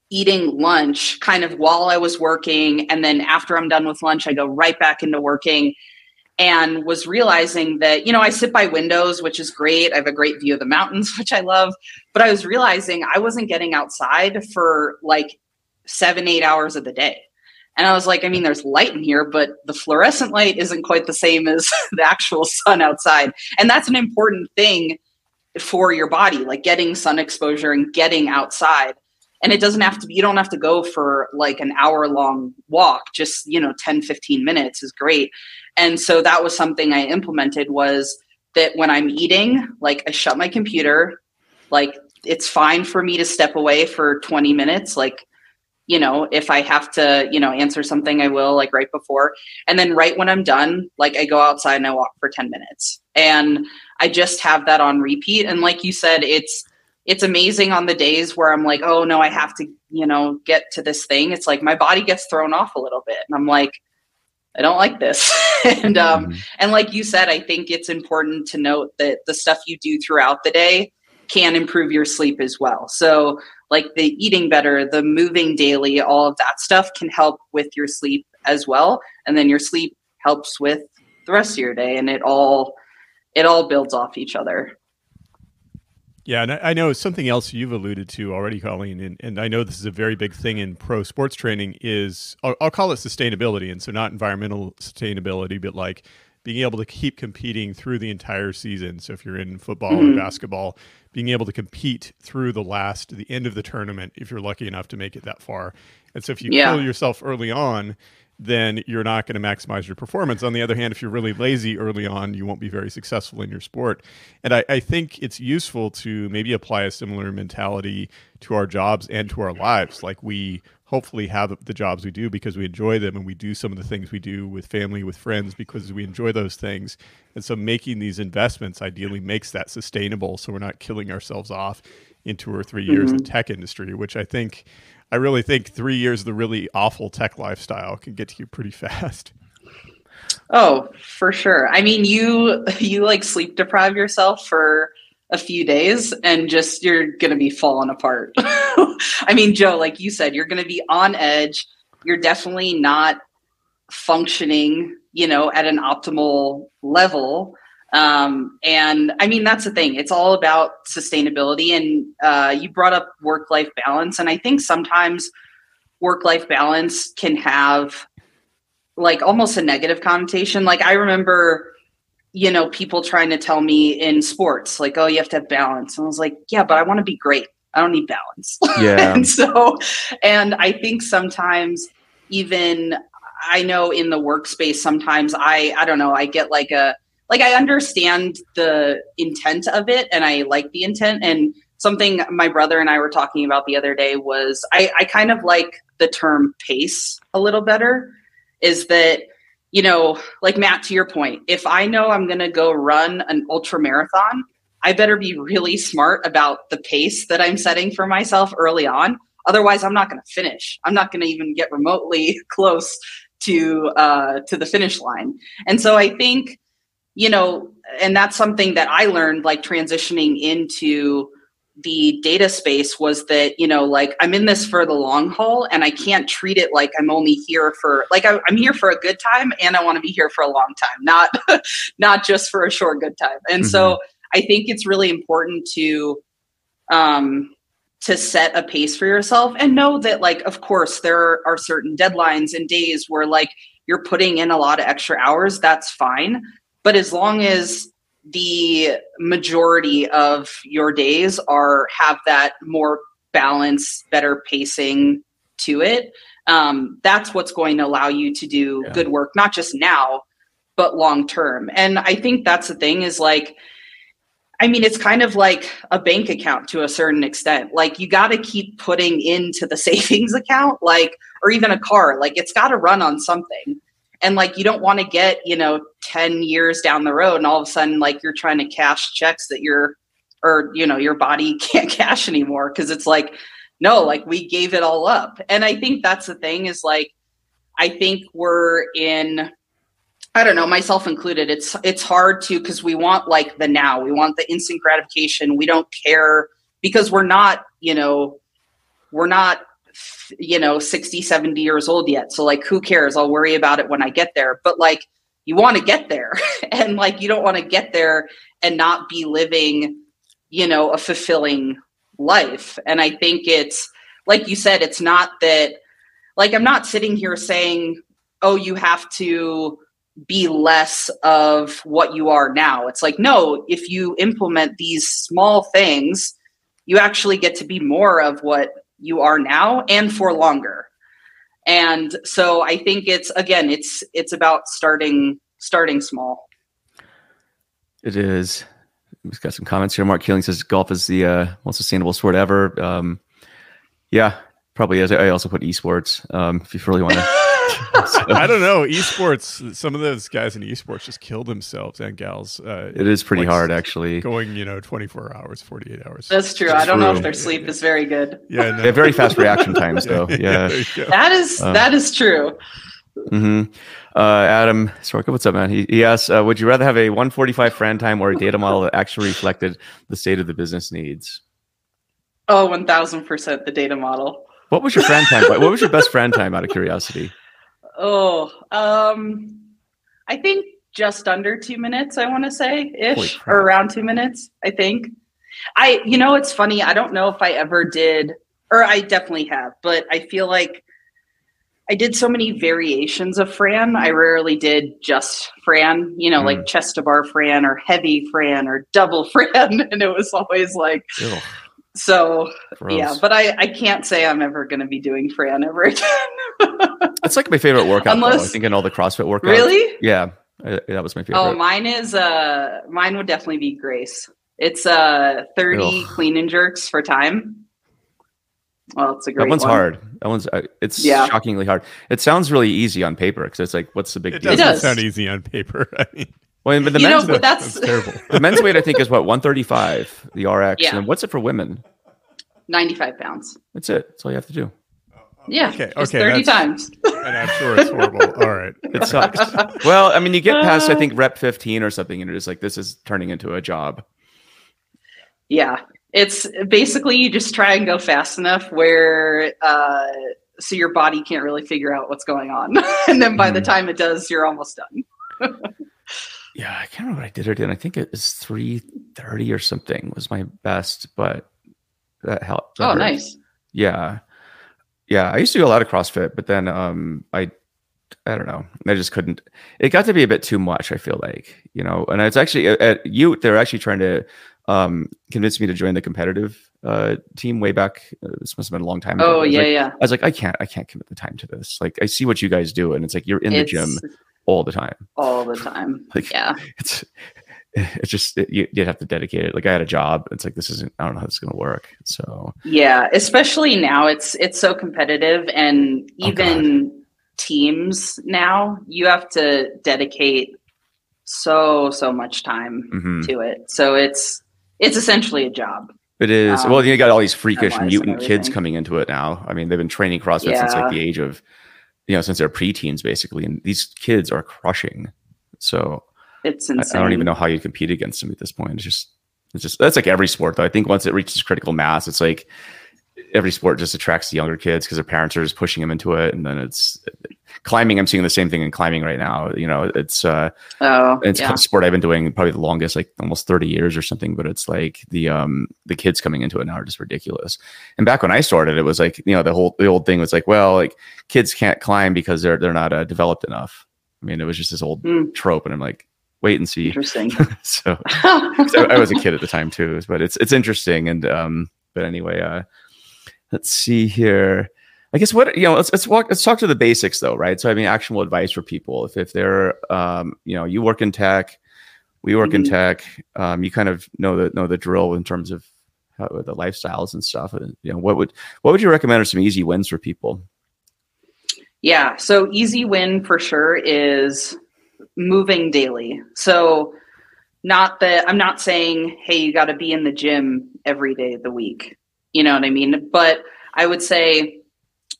eating lunch kind of while I was working, and then after I'm done with lunch, I go right back into working. And was realizing that, you know, I sit by windows, which is great. I have a great view of the mountains, (laughs) which I love. But I was realizing I wasn't getting outside for like seven, eight hours of the day. And I was like, I mean, there's light in here, but the fluorescent light isn't quite the same as (laughs) the actual sun outside. And that's an important thing for your body, like getting sun exposure and getting outside. And it doesn't have to be, you don't have to go for like an hour long walk, just, you know, 10, 15 minutes is great. And so that was something I implemented was that when I'm eating, like I shut my computer, like it's fine for me to step away for 20 minutes. Like you know, if I have to, you know, answer something, I will like right before. And then right when I'm done, like I go outside and I walk for 10 minutes. And I just have that on repeat. And like you said, it's, it's amazing on the days where I'm like, oh no, I have to, you know, get to this thing. It's like my body gets thrown off a little bit. And I'm like, I don't like this. (laughs) and um mm-hmm. and like you said, I think it's important to note that the stuff you do throughout the day can improve your sleep as well. So like the eating better, the moving daily, all of that stuff can help with your sleep as well. And then your sleep helps with the rest of your day and it all it all builds off each other. Yeah, and I know something else you've alluded to already, Colleen, and, and I know this is a very big thing in pro sports training is I'll, I'll call it sustainability, and so not environmental sustainability, but like being able to keep competing through the entire season. So if you're in football mm-hmm. or basketball, being able to compete through the last, the end of the tournament, if you're lucky enough to make it that far. And so if you yeah. kill yourself early on, then you're not going to maximize your performance. On the other hand, if you're really lazy early on, you won't be very successful in your sport. And I, I, think it's useful to maybe apply a similar mentality to our jobs and to our lives. Like we hopefully have the jobs we do because we enjoy them and we do some of the things we do with family with friends because we enjoy those things. And so making these investments ideally makes that sustainable so we're not killing ourselves off in two or three years mm-hmm. in tech industry which i think i really think three years of the really awful tech lifestyle can get to you pretty (laughs) fast. Oh for sure. I mean you (laughs) you like sleep deprive yourself for a few days and just you're going to be falling apart. (laughs) I mean, Joe, like you said, you're going to be on edge. You're definitely not functioning, you know, at an optimal level. Um, and I mean, that's the thing. It's all about sustainability. And uh, you brought up work life balance. And I think sometimes work life balance can have like almost a negative connotation. Like I remember you know, people trying to tell me in sports, like, oh, you have to have balance. And I was like, yeah, but I want to be great. I don't need balance. (laughs) Yeah. and so, and I think sometimes even I know in the workspace, sometimes I, I don't know, I get like a, like I understand the intent of it and I like the intent. And something my brother and I were talking about the other day was I, I kind of like the term pace a little better is that you know, like Matt, to your point, if I know I'm going to go run an ultra marathon, I better be really smart about the pace that I'm setting for myself early on. Otherwise, I'm not going to finish. I'm not going to even get remotely (laughs) close to uh, to the finish line. And so I think, you know, and that's something that I learned like transitioning into the data space was that you know like i'm in this for the long haul and i can't treat it like i'm only here for like I, am here for a good time and i want to be here for a long time not (laughs) not just for a short good time and mm-hmm. so i think it's really important to um to set a pace for yourself and know that like of course there are certain deadlines and days where like you're putting in a lot of extra hours that's fine but as long as the majority of your days are have that more balance, better pacing to it. Um, that's what's going to allow you to do yeah. good work, not just now, but long term. And I think that's the thing is like, I mean, it's kind of like a bank account to a certain extent. Like you got to keep putting into the (laughs) savings account, like, or even a car, like it's got to run on something and like you don't want to get you know 10 years down the road and all of a sudden like you're trying to cash checks that you're or you know your body (laughs) can't cash anymore because it's like no like we gave it all up. And i think that's the thing is like i think we're in i don't know myself included it's it's hard to because we want like the now we want the instant gratification we don't care because we're not you know we're not you know 60 70 years old yet. So like who cares? I'll worry about it when i get there. But like you want to get there. (laughs) And like you don't want to get there and not be living you know a fulfilling life. And i think it's like you said it's not that like i'm not sitting here saying oh you have to be less of what you are now. It's like no if you implement these small things you actually get to be more of what you are now and for longer. And so i think it's again it's it's about starting starting small. It is. We've got some comments here. Mark keeling says golf is the uh, most sustainable sport ever. Um, yeah probably is. I also put esports um, if you really want to (laughs) (laughs) I don't know. Esports, some of those guys in esports just kill themselves and gals. Uh, it is pretty like hard, actually. Going, you know, 24 hours, 48 hours. That's true. I don't true. know if their (laughs) sleep is very good. Yeah, no. they have very fast reaction times, (laughs) though. Yeah, yeah that is um, that is true. Mm-hmm. Uh, Adam Sorka, what's up, man? He, he asks, uh, would you rather have a 145 Fran time or a data model that actually reflected the state of the business needs? Oh, 1000% the data model. What was your Fran time? what was your best Fran time out of curiosity? Oh, um, I think just under two minutes. I want to say ish or around two minutes. I think. I, you know, it's funny. I don't know if I ever did, or I definitely have, but I feel like I did so many variations of Fran. I rarely did just Fran, you know, mm. like chest to bar Fran or heavy Fran or double (laughs) Fran. And it was always like, Ew. So Gross. yeah, but I I can't say I'm ever going to be doing Fran ever (laughs) again. it's like my favorite workout. Unless, though, I think in all the CrossFit workouts. Really? Yeah, I, that was my favorite. Oh, mine is uh mine would definitely be Grace. It's uh 30 Ugh. clean and jerks for time. Well, it's a great. That one's one. hard. That one's uh, it's yeah. shockingly hard. It sounds really easy on paper because it's like, what's the big it deal? It doesn't sound easy on paper. (laughs) I mean, well, but the you men's know, that's, that's terrible. (laughs) the men's weight, I think, is what 135, the RX. Yeah. And what's it for women? 95 pounds. That's it. That's all you have to do. Yeah. Okay. Okay. 30 times. (laughs) and I'm sure it's horrible. (laughs) All right. It sucks. well, I mean, you get past, I think, rep 15 or something, and you're just like, this is turning into a job. Yeah. It's basically you just try and go fast enough where, uh, so your body can't really figure out what's going on. and then by mm. the time it does, you're almost done. Yeah. I can't remember what I did it in. I think it was 330 or something was my best, but that helped. oh, nice. Yeah, yeah. I used to do a lot of CrossFit, but then um, I, I don't know. I just couldn't. It got to be a bit too much. I feel like you know. And it's actually at, Ute. They're actually trying to um, convince me to join the competitive uh, team way back. Uh, this must have been a long time ago. Oh yeah, like, yeah. I was like, I can't, I can't commit the time to this. Like, I see what you guys do, and it's like you're in it's, the gym all the time. All the time. (laughs) Like, yeah. It's it's just it, you, would have to dedicate it. Like I had a job. It's like this isn't. I don't know how this is going to work. So yeah, especially now, it's it's so competitive, and oh, even oh teams now, you have to dedicate so so much time mm-hmm. to it. So it's it's essentially a job. It is. Um, well, you got all these freakish mutant kids coming into it now. I mean, they've been training CrossFit yeah. since like the age of, you know, since they're preteens basically, and these kids are crushing. So it's insane. I, I don't even know how you compete against them at this point. It's just, it's just that's like every sport though. I think once it reaches critical mass, it's like every sport just attracts the younger kids because their parents are just pushing them into it, and then it's climbing. I'm seeing the same thing in climbing right now. You know, it's uh, oh, it's yeah. a sport I've been doing probably the longest, like almost 30 years or something. But it's like the um the kids coming into it now are just ridiculous. And back when I started, it was like you know the whole the old thing was like, well, like kids can't climb because they're they're not uh, developed enough. I mean, it was just this old mm. trope, and I'm like, wait and see. Interesting. (laughs) so, I, I was a kid at the time too, but it's it's interesting. And um, but anyway, uh, let's see here. I guess what you know, let's let's walk let's talk to the basics though, right? So I mean actionable advice for people. If if they're um, you know, you work in tech, we work mm-hmm. in tech, um, you kind of know the know the drill in terms of how, the lifestyles and stuff. And, you know, what would what would you recommend are some easy wins for people? Yeah, so easy win for sure is moving daily. So not that I'm not saying, hey, you got to be in the gym every day of the week. You know what I mean? But I would say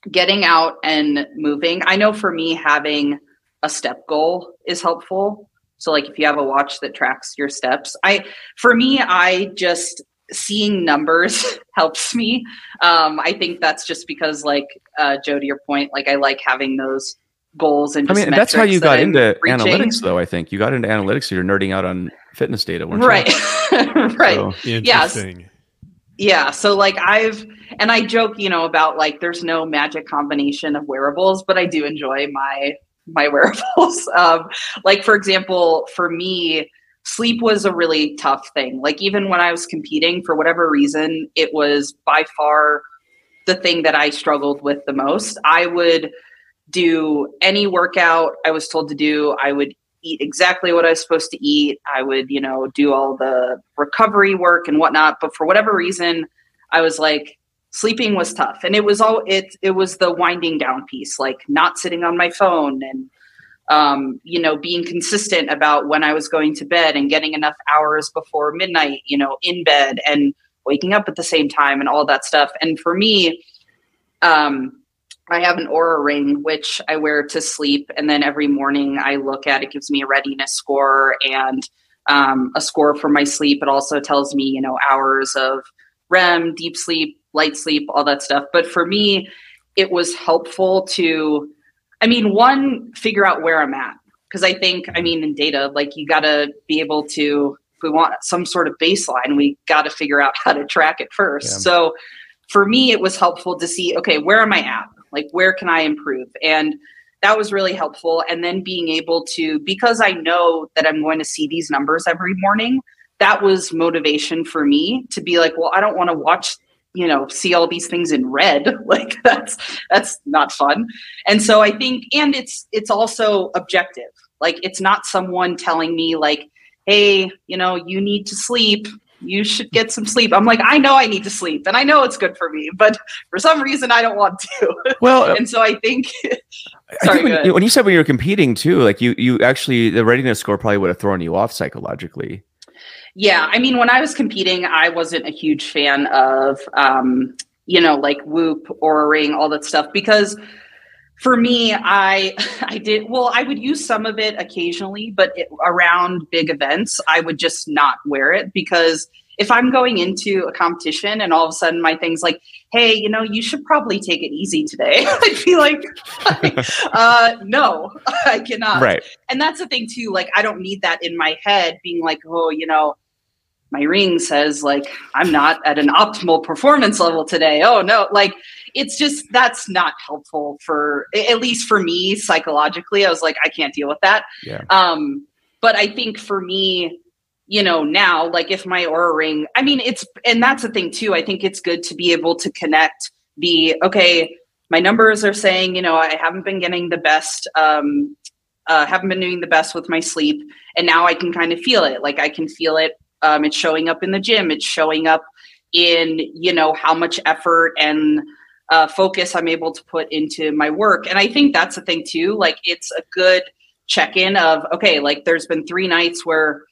getting out and moving. I know for me, having a step goal is helpful. So, like, if you have a watch that tracks your steps, I, for me, I just seeing numbers (laughs) helps me. Um, I think that's just because, like, uh, Joe, to your point, like, I like having those goals and I mean, that's how you got that into analytics, though. I think you got into analytics, so you're nerding out on fitness data, right? (laughs) right. So, yes. Yeah. So, like, I've and I joke, you know, about like there's no magic combination of wearables, but I do enjoy my my (laughs) wearables. um, like for example, for me, sleep was a really tough thing. Like even when I was competing, for whatever reason, it was by far the thing that I struggled with the most. I would do any workout I was told to do. I would eat exactly what I was supposed to eat. I would, you know, do all the recovery work and whatnot. But for whatever reason, I was like, sleeping was tough and it was all it it was the winding down piece like not sitting on my phone and um, you know being consistent about when i was going to bed and getting enough hours before midnight you know in bed and waking up at the same time and all that stuff and for me um, i have an Oura ring which i wear to sleep and then every morning i look at it gives me a readiness score and um, a score for my sleep it also tells me you know hours of rem deep sleep light sleep, all that stuff. But for me, it was helpful to, I mean, one, figure out where I'm at. Because I think, I mean, in data, like you got to be able to, if we want some sort of baseline, we got to figure out how to track it first. Yeah. So for me, it was helpful to see, okay, where am I at? Like, where can I improve? And that was really helpful. And then being able to, because I know that I'm going to see these numbers every morning, that was motivation for me to be like, well, I don't want to watch you know see all these things in red (laughs) like that's that's not fun and so i think and it's it's also objective like it's not someone telling me like hey you know you need to sleep you should get some sleep. I'm like i know i need to sleep and i know it's good for me but for some reason i don't want to. (laughs) Well and so i think (laughs) sorry, I think when, when you said when you were competing too like you you actually the readiness score probably would have thrown you off psychologically. Yeah, I mean, when I was competing, I wasn't a huge fan of, um, you know, like Whoop Oura Ring, all that stuff, because for me, I (laughs) I did well. I would use some of it occasionally, but it, around big events, I would just not wear it because if I'm going into a competition and all of a sudden my thing's like, hey, you know, you should probably take it easy today, (laughs) I'd be like, (laughs) uh, no, I cannot. Right. And that's the thing too. Like, I don't need that in my head being like, oh, you know, my ring says like I'm not at an optimal performance level today. Oh no, like it's just that's not helpful for at least for me psychologically. I was like I can't deal with that. Yeah. Um but I think for me you know now like if my Oura ring I mean it's and that's the thing too. I think it's good to be able to connect be okay my numbers are saying you know I haven't been getting the best um uh, haven't been doing the best with my sleep and now i can kind of feel it like i can feel it um, it's showing up in the gym. It's showing up in you know how much effort and uh, focus I'm able to put into my work. And I think that's the thing too. Like it's a good check in of okay, like there's been three nights where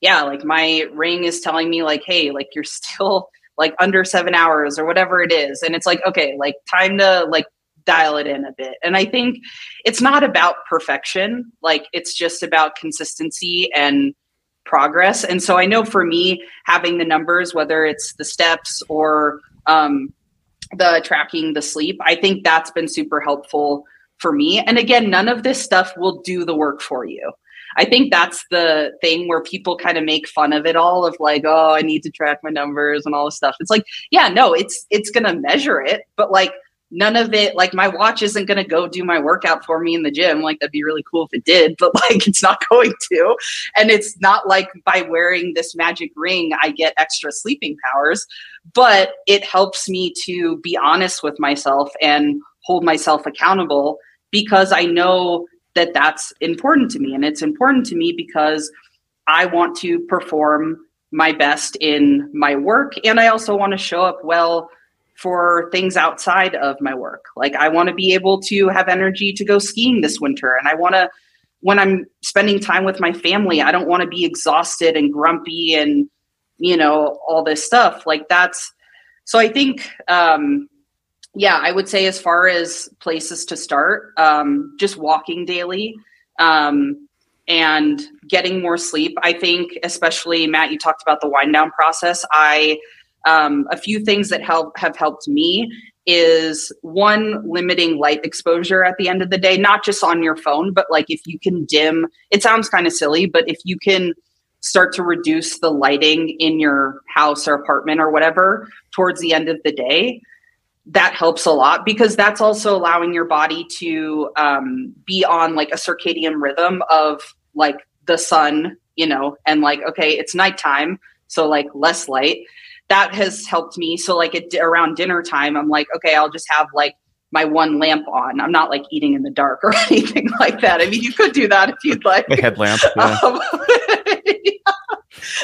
yeah, like my ring is telling me like, hey, like you're (laughs) still like under seven hours or whatever it is. And it's like, okay, like time to like dial it in a bit. And I think it's not about perfection, like it's just about consistency and progress. And so I know for me, having the numbers, whether it's the steps or um, the tracking the sleep, I think that's been super helpful for me. And again, none of this stuff will do the work for you. I think that's the thing where people kind of make fun of it all of like, oh, I need to track my numbers and all this stuff. It's like, yeah, no, it's it's gonna measure it, but like none of it like my watch isn't going to go do my workout for me in the gym. Like that'd be really cool if it did but (laughs) like it's not going to. And it's not like by wearing this magic ring i get extra sleeping powers but it helps me to be honest with myself and hold myself accountable because i know that that's important to me. And it's important to me because i want to perform my best in my work. And i also want to show up well for things outside of my work. Like I want to be able to have energy to go skiing this winter and I want to when I'm spending time with my family, I don't want to be exhausted and grumpy and you know all this stuff. Like that's so I think um yeah, I would say as far as places to start, um just walking daily um and getting more sleep. I think especially Matt you talked about the wind down process. I um, a few things that help have helped me is one limiting light exposure at the end of the day not just on your phone but like if you can dim it sounds kind of silly but if you can start to reduce the lighting in your house or apartment or whatever towards the end of the day that helps a lot because that's also allowing your body to um, be on like a circadian rhythm of like the sun you know and like okay it's nighttime so like less light that has helped me. So like at, around dinner time, I'm like, okay, I'll just have like my one lamp on. I'm not like eating in the dark (laughs) or anything like that. I mean, you could do that if you'd like. A headlamp. Yeah. (laughs) Um,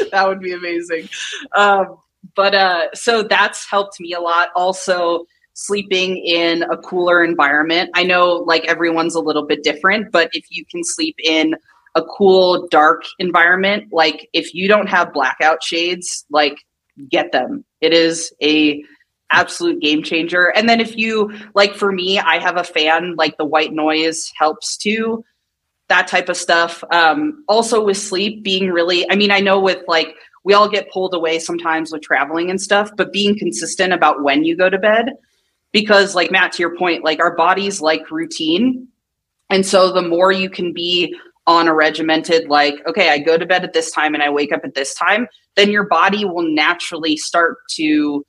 (laughs) that would be amazing. Um, but uh, so that's helped me a lot. Also, sleeping in a cooler environment. I know like everyone's a little bit different, but if you can sleep in a cool, dark environment, like if you don't have blackout shades, like get them. It is a absolute game changer. And then if you like for me, I have a fan, like the white noise helps too. That type of stuff. Um, also with sleep being really, I mean, I know with like we all get pulled away sometimes with traveling and stuff, but being consistent about when you go to bed. Because like Matt, to your point, like our bodies like routine. And so the more you can be on a regimented like okay i go to bed at this time and i wake up at this time then your body will naturally start to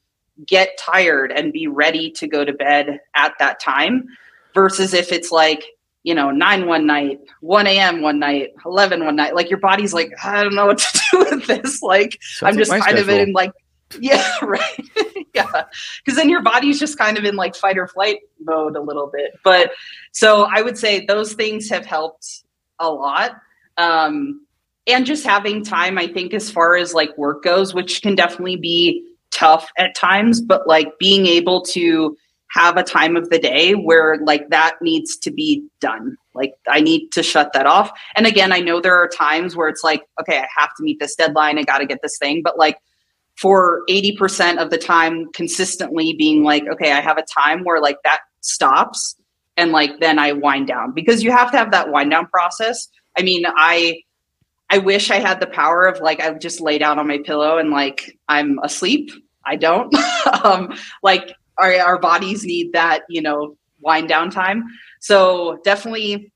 get tired and be ready to go to bed at that time versus if it's like you know 9 one night 1 a.m one night 11 one night like your body's like i don't know what to (laughs) do with this like Sounds i'm just like kind schedule. of in like yeah (laughs) right (laughs) yeah because then your body's just kind of in like fight or flight mode a little bit but so i would say those things have helped a lot. Um, and just having time, I think, as far as like work goes, which can definitely be tough at times, but like being able to have a time of the day where like that needs to be done. Like I need to shut that off. And again, I know there are times where it's like, okay, I have to meet this deadline. I got to get this thing. But like for 80% of the time, consistently being like, okay, I have a time where like that stops and like then I wind down because you have to have that wind down process. I mean, I I wish I had the power of like I just lay down on my pillow and like I'm asleep. I don't. (laughs) um, like our our bodies need that, you know, wind down time. So definitely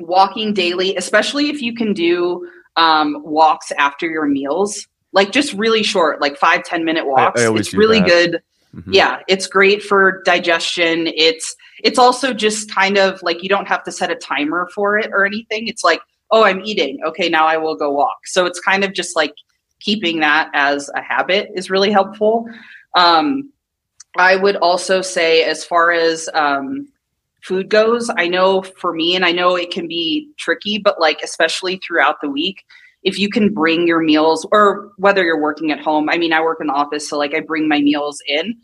walking daily, especially if you can do um, walks after your meals, like just really short, like five ten minute walks. I, I it's really that. good. Mm-hmm. Yeah, it's great for digestion. It's it's also just kind of like you don't have to set a timer for it or anything. It's like, oh, I'm eating. Okay, now I will go walk. So it's kind of just like keeping that as a habit is really helpful. Um, I would also say, as far as um, food goes, I know for me, and I know it can be tricky, but like, especially throughout the week, if you can bring your meals or whether you're working at home, I mean, I work in the office, so like I bring my meals in.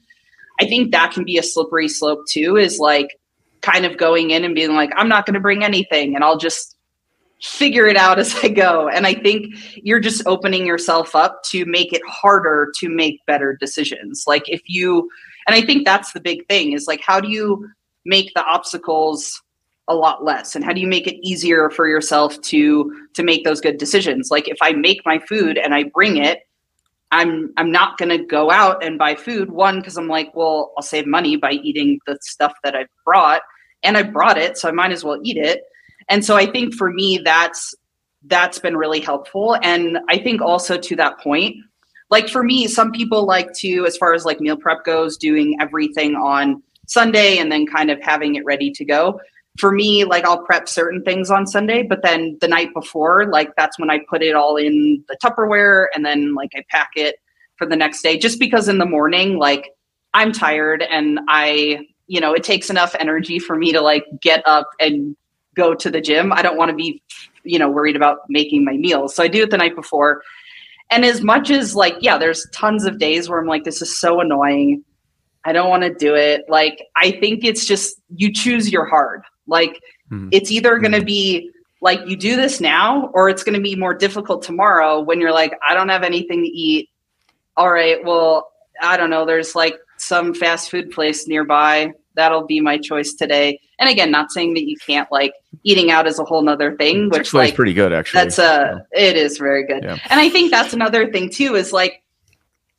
I think that can be a slippery slope too, is like kind of going in and being like, I'm not going to bring anything and I'll just figure it out as I go. And I think you're just opening yourself up to make it harder to make better decisions. Like if you, and I think that's the big thing is like, how do you make the obstacles a lot less and how do you make it easier for yourself to to make those good decisions like if i make my food and i bring it i'm i'm not to go out and buy food. One because i'm like well i'll save money by eating the stuff that I've brought and i brought it so i might as well eat it. And so i think for me that's that's been really helpful. And i think also to that point like for me some people like to as far as like meal prep goes doing everything on sunday and then kind of having it ready to go for me like i'll prep certain things on sunday but then the night before like that's when i put it all in the tupperware and then like i pack it for the next day just because in the morning like i'm tired and i you know it takes enough energy for me to like get up and go to the gym. I don't want to be, you know, worried about making my meals. So I do it the night before. And as much as like, yeah, there's tons of days where I'm like, this is so annoying. I don't want to do it. Like, I think it's just you choose your hard. Like, mm-hmm. it's either going to mm-hmm. be like you do this now, or it's going to be more difficult tomorrow when you're like, I don't have anything to eat. All right, well, I don't know. There's like some fast food place nearby that'll be my choice today. And again, not saying that you can't like eating out is a whole nother thing, which is like pretty good actually. That's a yeah. it is very good. Yeah. And I think that's another thing too is like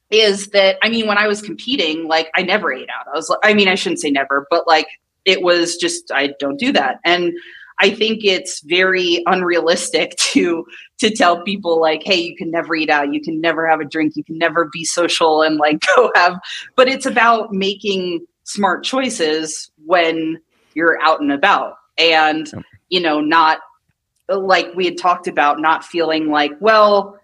is that I mean when I was competing, like I never ate out. I was I mean I shouldn't say never, but like it was just I don't do that. And I think it's very unrealistic (laughs) to to tell people like, hey, you can never eat out, you can never have a drink, you can never be social and like (laughs) go have but it's about making smart choices when you're out and about and you know not like we had talked about not feeling like well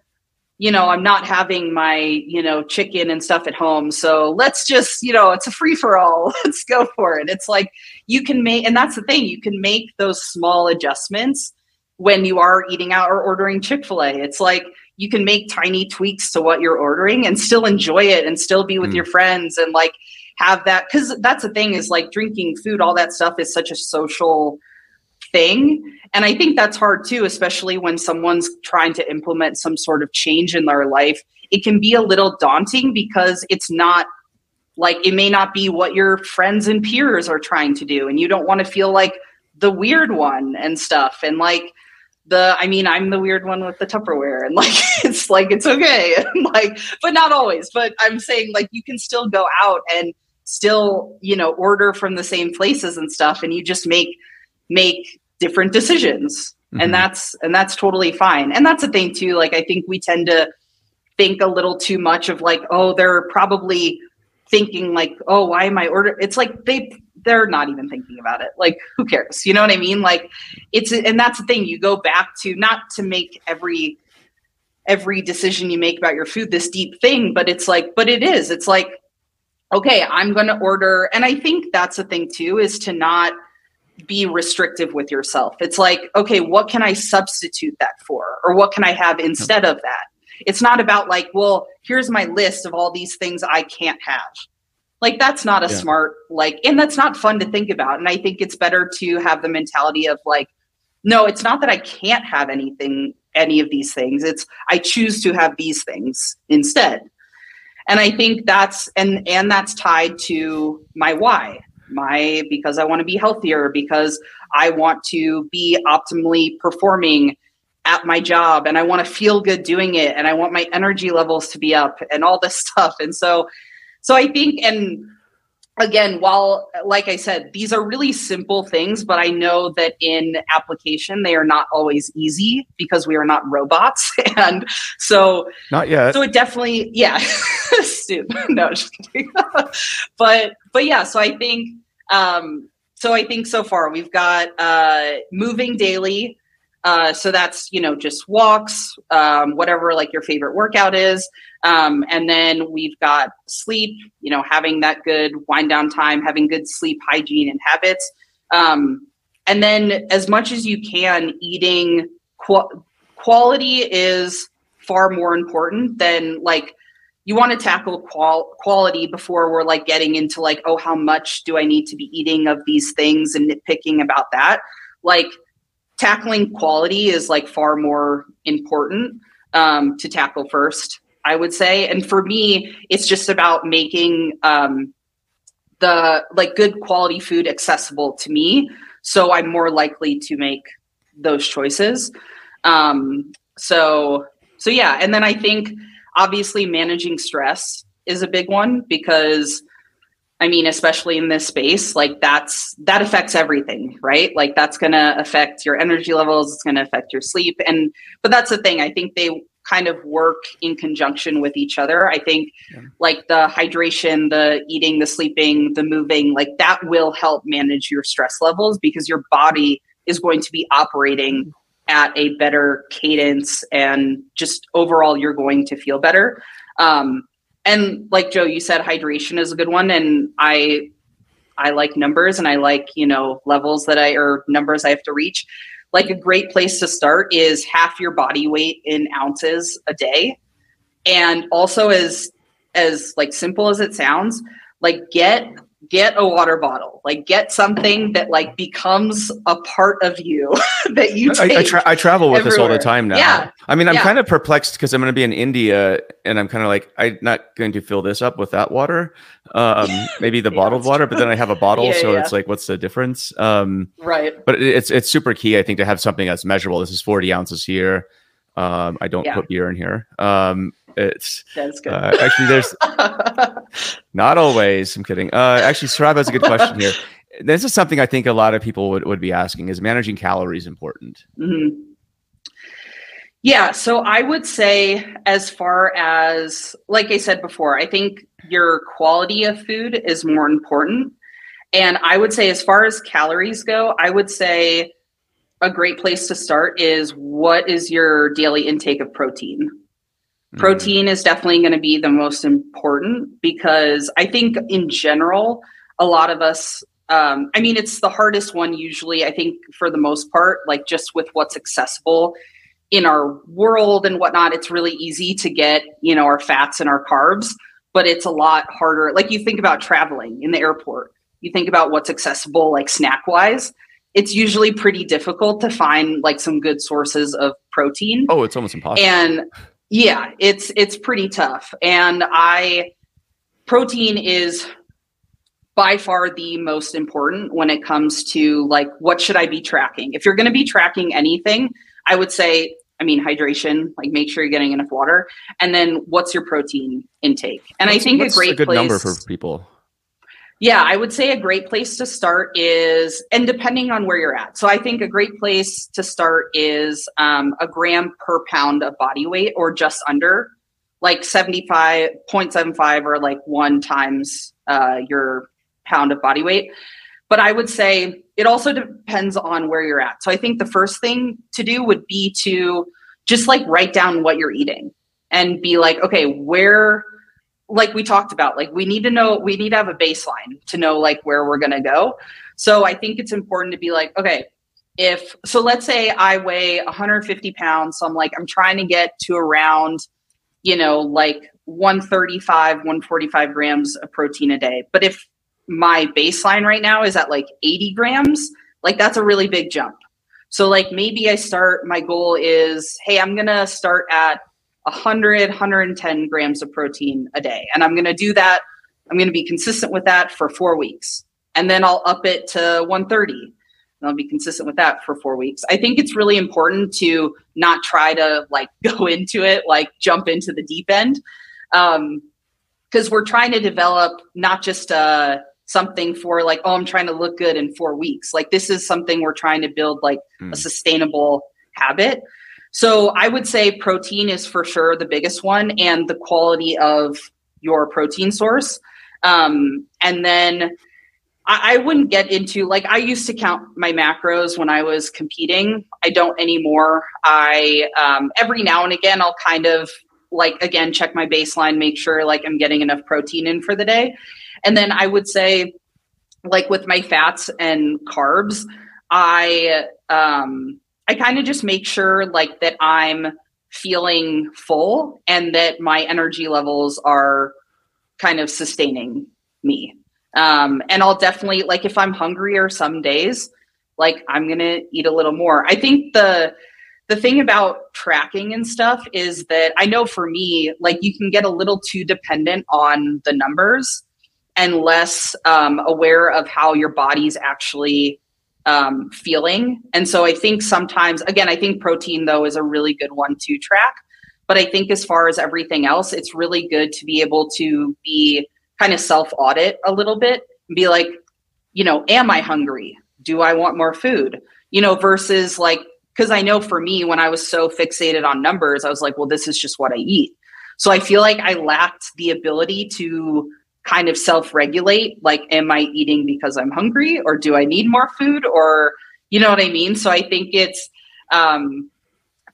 you know i'm not having my you know chicken and stuff at home. So let's just you know it's a free for all. (laughs) Let's go for it. It's like you can make and that's the thing you can make those small adjustments when you are eating out or ordering chick-fil-a. It's like you can make tiny tweaks to what you're ordering and still enjoy it and still be with mm. your friends and like have that because that's the thing is like drinking food all that stuff is such a social thing. And i think that's hard too especially when someone's trying to implement some sort of change in their life. It can be a little daunting because it's not like it may not be what your friends and peers are trying to do. And you don't want to feel like the weird one and stuff. And like the i mean i'm the weird one with the tupperware. And like (laughs) it's like it's okay. (laughs) Like but not always. But i'm saying like you can still go out and still you know order from the same places and stuff. And you just make make different decisions. Mm-hmm. and that's and that's totally fine. And that's the thing too like i think we tend to think a little too much of like oh they're probably thinking like oh why am i order it's like they they're not even thinking about it. Like who cares? You know what i mean? Like it's and that's the thing you go back to not to make every every decision you make about your food this deep thing but it's like but it is. It's like okay, I'm going to order. And I think that's the thing too, is to not be restrictive with yourself. It's like, okay, what can I substitute that for? Or what can I have instead of that? It's not about like, well, here's my list of all these things I can't have. Like that's not a yeah. smart like and that's not fun to think about. And I think it's better to have the mentality of like no, it's not that I can't have anything any of these things. It's I choose to have these things instead and i think that's and and that's tied to my why my because i want to be healthier because i want to be optimally performing at my job and i want to feel good doing it and i want my energy levels to be up and all this (laughs) stuff and so so i think and again, while, like I said, these are really simple things, but I know that in application, they are not always easy because we are not robots. (laughs) and so, not yet. So it definitely, yeah. (laughs) no, just kidding. but, but yeah, so I think, um, so I think so far we've got uh, moving daily. Uh, so that's you know just walks, um, whatever like your favorite workout is. Um, and then we've got sleep, you know, having that good wind down time, having good sleep hygiene and habits. Um, and then as much as you can, eating qu- quality is far more important than like you want to tackle qual- quality before we're like getting into like, oh, how much do I need to be eating of these things and nitpicking about that? Like, tackling quality is like far more important um, to tackle first, I would say. And for me, it's just about making um, the like good quality food accessible to me. So I'm more likely to make those choices. Um, so so yeah, and then I think obviously managing stress is a big one because I mean, especially in this space, like that's that affects everything, right? Like that's going to affect your energy levels, it's going to affect your sleep and but that's the thing. I think they kind of work in conjunction with each other. I think yeah. like the hydration, the eating, the sleeping, the moving, like that will help manage your stress levels because your body is going to be operating at a better cadence and just overall you're going to feel better. Um, and like Joe, you said hydration is a good one. And I I like numbers and I like, you know, levels that I or numbers I have to reach. Like a great place to start is half your body weight in ounces a day. And also as as like simple as it sounds, like get get a water bottle. Like get something that like becomes a part of you (laughs) that you I, I, tra- I, travel with everywhere. this all the time now. Yeah. I mean i'm yeah. kind of perplexed because i'm going to be in india and i'm kind of like i'm not going to fill this up with that water um (laughs) maybe the yeah, bottled water but then i have a bottle yeah, so it's like what's the difference? Um right. but it's it's super key i think to have something that's measurable. This is 40 ounces here um, I don't put beer in here. Um, it's that's good. Uh, actually, there's (laughs) not always. I'm kidding. Uh, actually, Sarab has a good question here. (laughs) This is something I think a lot of people would, would be asking: Is managing calories important? Mm-hmm. Yeah. So I would say, as far as like I said before, I think your quality of food is more important. And I would say, as far as calories go, I would say a great place to start is what is your daily intake of protein? Mm-hmm. Protein is definitely going to be the most important because I think in general, a lot of us, um, I mean, it's the hardest one usually, I think, for the most part, like just with what's accessible in our world and whatnot, it's really easy to get, you know, our fats and our carbs, but it's a lot harder. Like you think about traveling in the airport, you think about what's accessible, like snack wise it's usually pretty difficult to find like some good sources of protein. Oh, it's almost impossible. And yeah, it's it's pretty tough. And I protein is by far the most important when it comes to like what should I be tracking? If you're going to be tracking anything, I would say I mean hydration, like make sure you're getting enough water and then what's your protein intake? And what's, I think a great a good place, number for people yeah, I would say a great place to start is, and depending on where you're at. So I think a great place to start is um, a gram per pound of body weight or just under, like 75.75 or like one times uh, your pound of body weight. But I would say it also depends on where you're at. So I think the first thing to do would be to just like write down what you're eating and be like, okay, where like we talked about like we need to know we need to have a baseline to know like where we're going to go. So i think it's important to be like okay if so let's say i weigh 150 pounds so i'm like i'm trying to get to around you know like 135 145 grams of protein a day. But if my baseline right now is at like 80 grams like that's a really big jump. So like maybe i start my goal is hey i'm gonna start at 100, 110 grams of protein a day. And I'm going to do that. I'm going to be consistent with that for four weeks. And then I'll up it to 130. And I'll be consistent with that for four weeks. I think it's really important to not try to like (laughs) go into it, like jump into the deep end. Um, because we're trying to develop not just uh something for like, oh, I'm trying to look good in four weeks. Like this is something we're trying to build like mm. a sustainable habit. So I would say protein is for sure the biggest one and the quality of your protein source. Um, and then I, I, wouldn't get into like I used to count my macros when I was competing. I don't anymore. I um, every now and again I'll kind of like again check my baseline, make sure like I'm getting enough protein in for the day. And then I would say like with my fats and carbs, I um I kind of just make sure like that I'm feeling full and that my energy levels are kind of sustaining me. Um, and I'll definitely like if I'm hungrier some days, like I'm to eat a little more. I think the the thing about tracking and stuff is that I know for me, like you can get a little too dependent on the numbers and less um, aware of how your body's actually um, feeling. And so I think sometimes, again, I think protein though is a really good one to track. But I think as far as everything else, it's really good to be able to be kind of self audit a little bit and be like, you know, am I hungry? Do I want more food? You know, versus like because I know for me, when I was so fixated on numbers, I was like, well, this is just what I eat. So I feel like I lacked the ability to kind of self regulate. Like, am I eating because I'm hungry or do I need more food? Or, you know what I mean? So I think it's, um,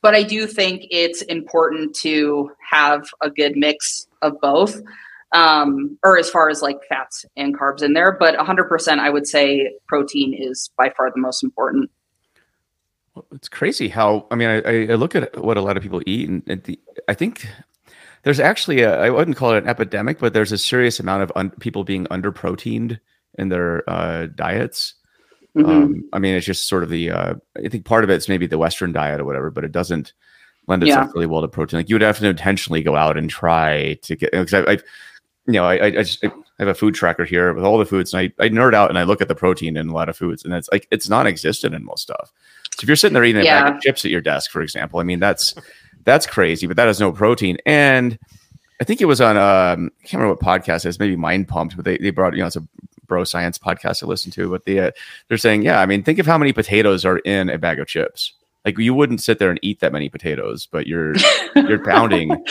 but I do think it's important to have a good mix of both, um, or as far as like fats and carbs in there. But 100%, I would say protein is by far the most important. It's crazy how I mean I, I look at what a lot of people eat and, and the, I think there's actually a I wouldn't call it an epidemic, but there's a serious amount of un, people being under proteined in their uh, diets. Mm-hmm. Um, I mean, it's just sort of the uh, I think part of it's maybe the Western diet or whatever, but it doesn't lend itself yeah. really well to protein. Like you would have to intentionally go out and try to get because I, I, you know, I, I just I have a food tracker here with all the foods, and I, I nerd out and I look at the protein in a lot of foods, and it's like it's non-existent in most stuff. So if you're sitting there eating yeah. a bag of chips at your desk, for example, I mean that's that's crazy, but that has no protein. And I think it was on um, I can't remember what podcast it is, maybe Mind Pumped, but they, they brought you know it's a bro science podcast I listen to, but they uh, they're saying yeah, I mean think of how many potatoes are in a bag of chips. Like you wouldn't sit there and eat that many potatoes, but you're (laughs) you're pounding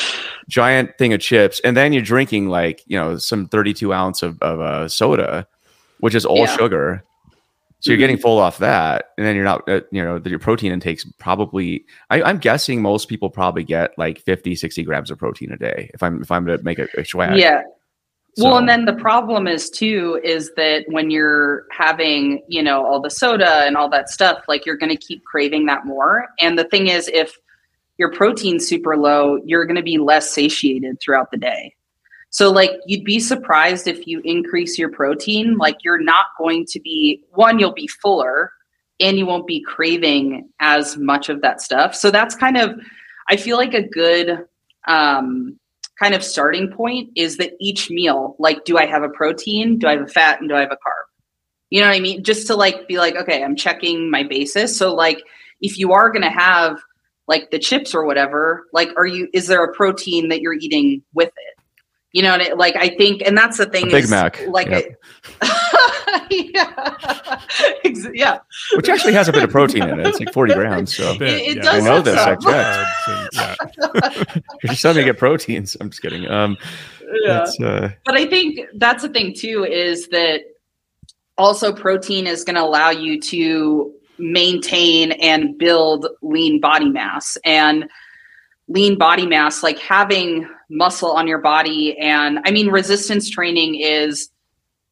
giant thing of chips, and then you're drinking like you know some 32 ounce of, of uh, soda, which is all yeah. sugar so you're getting mm-hmm. full off that, and then you're not, uh, you know, your protein intake's probably. I, am guessing most people probably get like 50, 60 grams of protein a day. If I'm if I'm to make a, a swag. Yeah. So. Well, and then the problem is too is that when you're having, you know, all the soda and all that stuff, like you're going to keep craving that more. And the thing is, if your protein's super low, you're going to be less satiated throughout the day. So, like, you'd be surprised if you increase your protein, like, you're not going to be one, you'll be fuller and you won't be craving as much of that stuff. So, that's kind of, I feel like a good um, kind of starting point is that each meal, like, do I have a protein? Do I have a fat? And do I have a carb? You know what I mean? Just to like be like, okay, I'm checking my basis. So, like, if you are going to have like the chips or whatever, like, are you, is there a protein that you're eating with it? You know, what it, like I think, and that's the thing. A Big is, Mac, like, yep. (laughs) yeah, yeah, which actually has a bit of protein in it. It's like forty grams. So it, it yeah. does. I know this. I checked. (laughs) You're just telling me to get proteins. I'm just kidding. Um, yeah. Uh, but I think that's the thing too is that also protein is going to allow you to maintain and build lean body mass and lean body mass like having muscle on your body. And I mean, resistance training is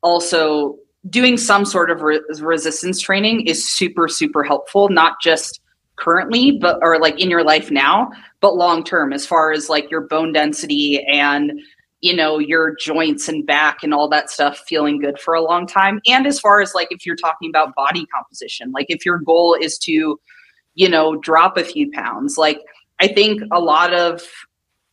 also doing some sort of re- resistance training is super, super helpful, not just currently, but or like in your life now, but long term, as far as like your bone density and you know your joints and back and all that stuff feeling good for a long time and as far as like if you're talking about body composition like if your goal is to you know drop a few pounds like i think a lot of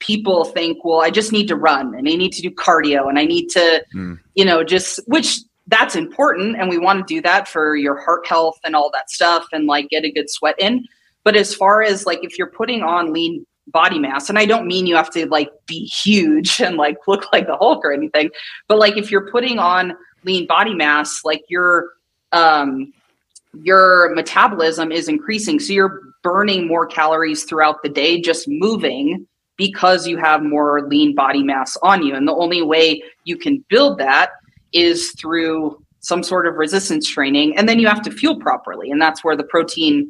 people think, well, I just need to run and I need to do cardio and I need to, mm. you know, just which that's important and we want to do that for your heart health and all that stuff and like get a good sweat in. But as far as like if you're putting on lean body mass, and I don't mean you have to like be huge and like (laughs) look like the Hulk or anything, but like if you're putting on lean body mass, like your um your metabolism is increasing. So you're burning more calories throughout the day just moving because you have more lean body mass on you. And the only way you can build that is through some sort of resistance training. And then you have to fuel properly. And that's where the protein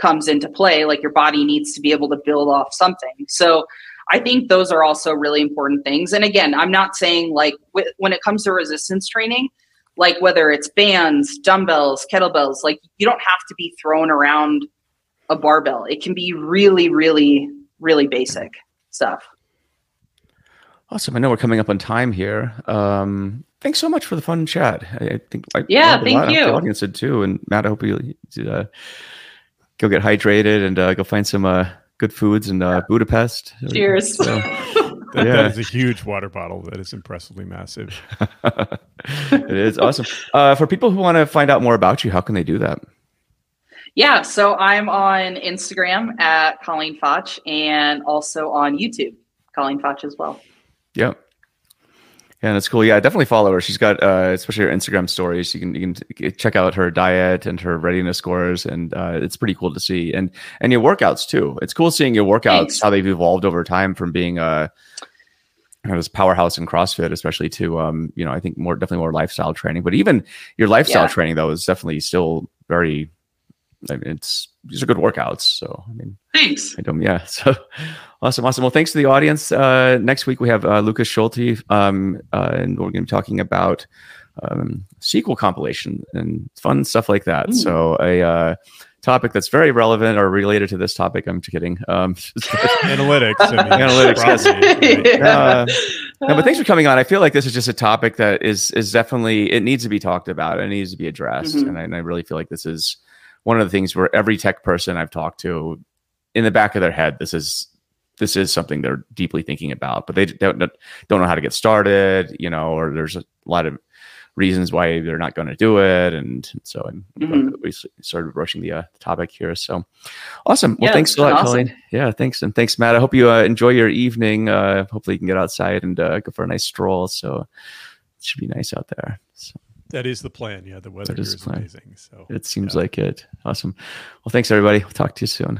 comes into play. Like your body needs to be able to build off something. So I think those are also really important things. And again, I'm not saying like when it comes to resistance training, like whether it's bands, dumbbells, kettlebells, like you don't have to be throwing around a barbell. It can be really, really, really basic stuff. Awesome. I know we're coming up on time here. Um, thanks so much for the fun chat. I, I think I, yeah, thank you. The audience did too, and Matt, I hope you uh, go get hydrated and uh, go find some uh, good foods in uh, Budapest. Cheers. So, that, (laughs) yeah. that is a huge water bottle that is impressively massive. (laughs) it is awesome. Uh, for people who want to find out more about you, how can they do that? Yeah, so I'm on Instagram at Colleen Fotsch and also on YouTube, Colleen Fotsch as well. Yep. Yeah, that's cool. Yeah, definitely follow her. She's got, uh, especially her Instagram stories. You can you can check out her diet and her readiness scores, and uh, it's pretty cool to see. And and your workouts too. It's cool seeing your workouts Thanks. how they've evolved over time from being a you know, this powerhouse in CrossFit, especially to um, you know, I think more definitely more lifestyle training. But even your lifestyle yeah. training though is definitely still very it's these are good workouts. So I mean, thanks. I don't. Yeah. (laughs) So awesome, awesome. Well, thanks to the audience. Uh, next week we have uh, Lucas Schulte, um, uh, and we're going to be talking about um, SQL compilation and fun stuff like that. Ooh. So a uh, topic that's very relevant or related to this topic. I'm kidding. Um, (laughs) (laughs) analytics. I mean, analytics. Yes. Right. Uh, no, but thanks for coming on. I feel like this is just a topic that is is definitely it needs to be talked about. It needs to be addressed, mm-hmm. and, I, and I really feel like this is one of the things where every tech person I've talked to, in the back of their head, this is this is something they're deeply thinking about, but they don't don't know how to get started, you know, or there's a lot of reasons why they're not going to do it, and so I'm, mm-hmm. we started rushing the, uh, topic here. So awesome! Well, yeah, thanks a lot, awesome. Colleen. Yeah, thanks, and thanks, Matt. I hope you uh, enjoy your evening. Uh, hopefully, you can get outside and uh, go for a nice stroll. So it should be nice out there. So. That is the plan. Yeah, the weather is, is amazing. So it seems yeah. like it. Awesome. Well, thanks everybody. We'll talk to you soon.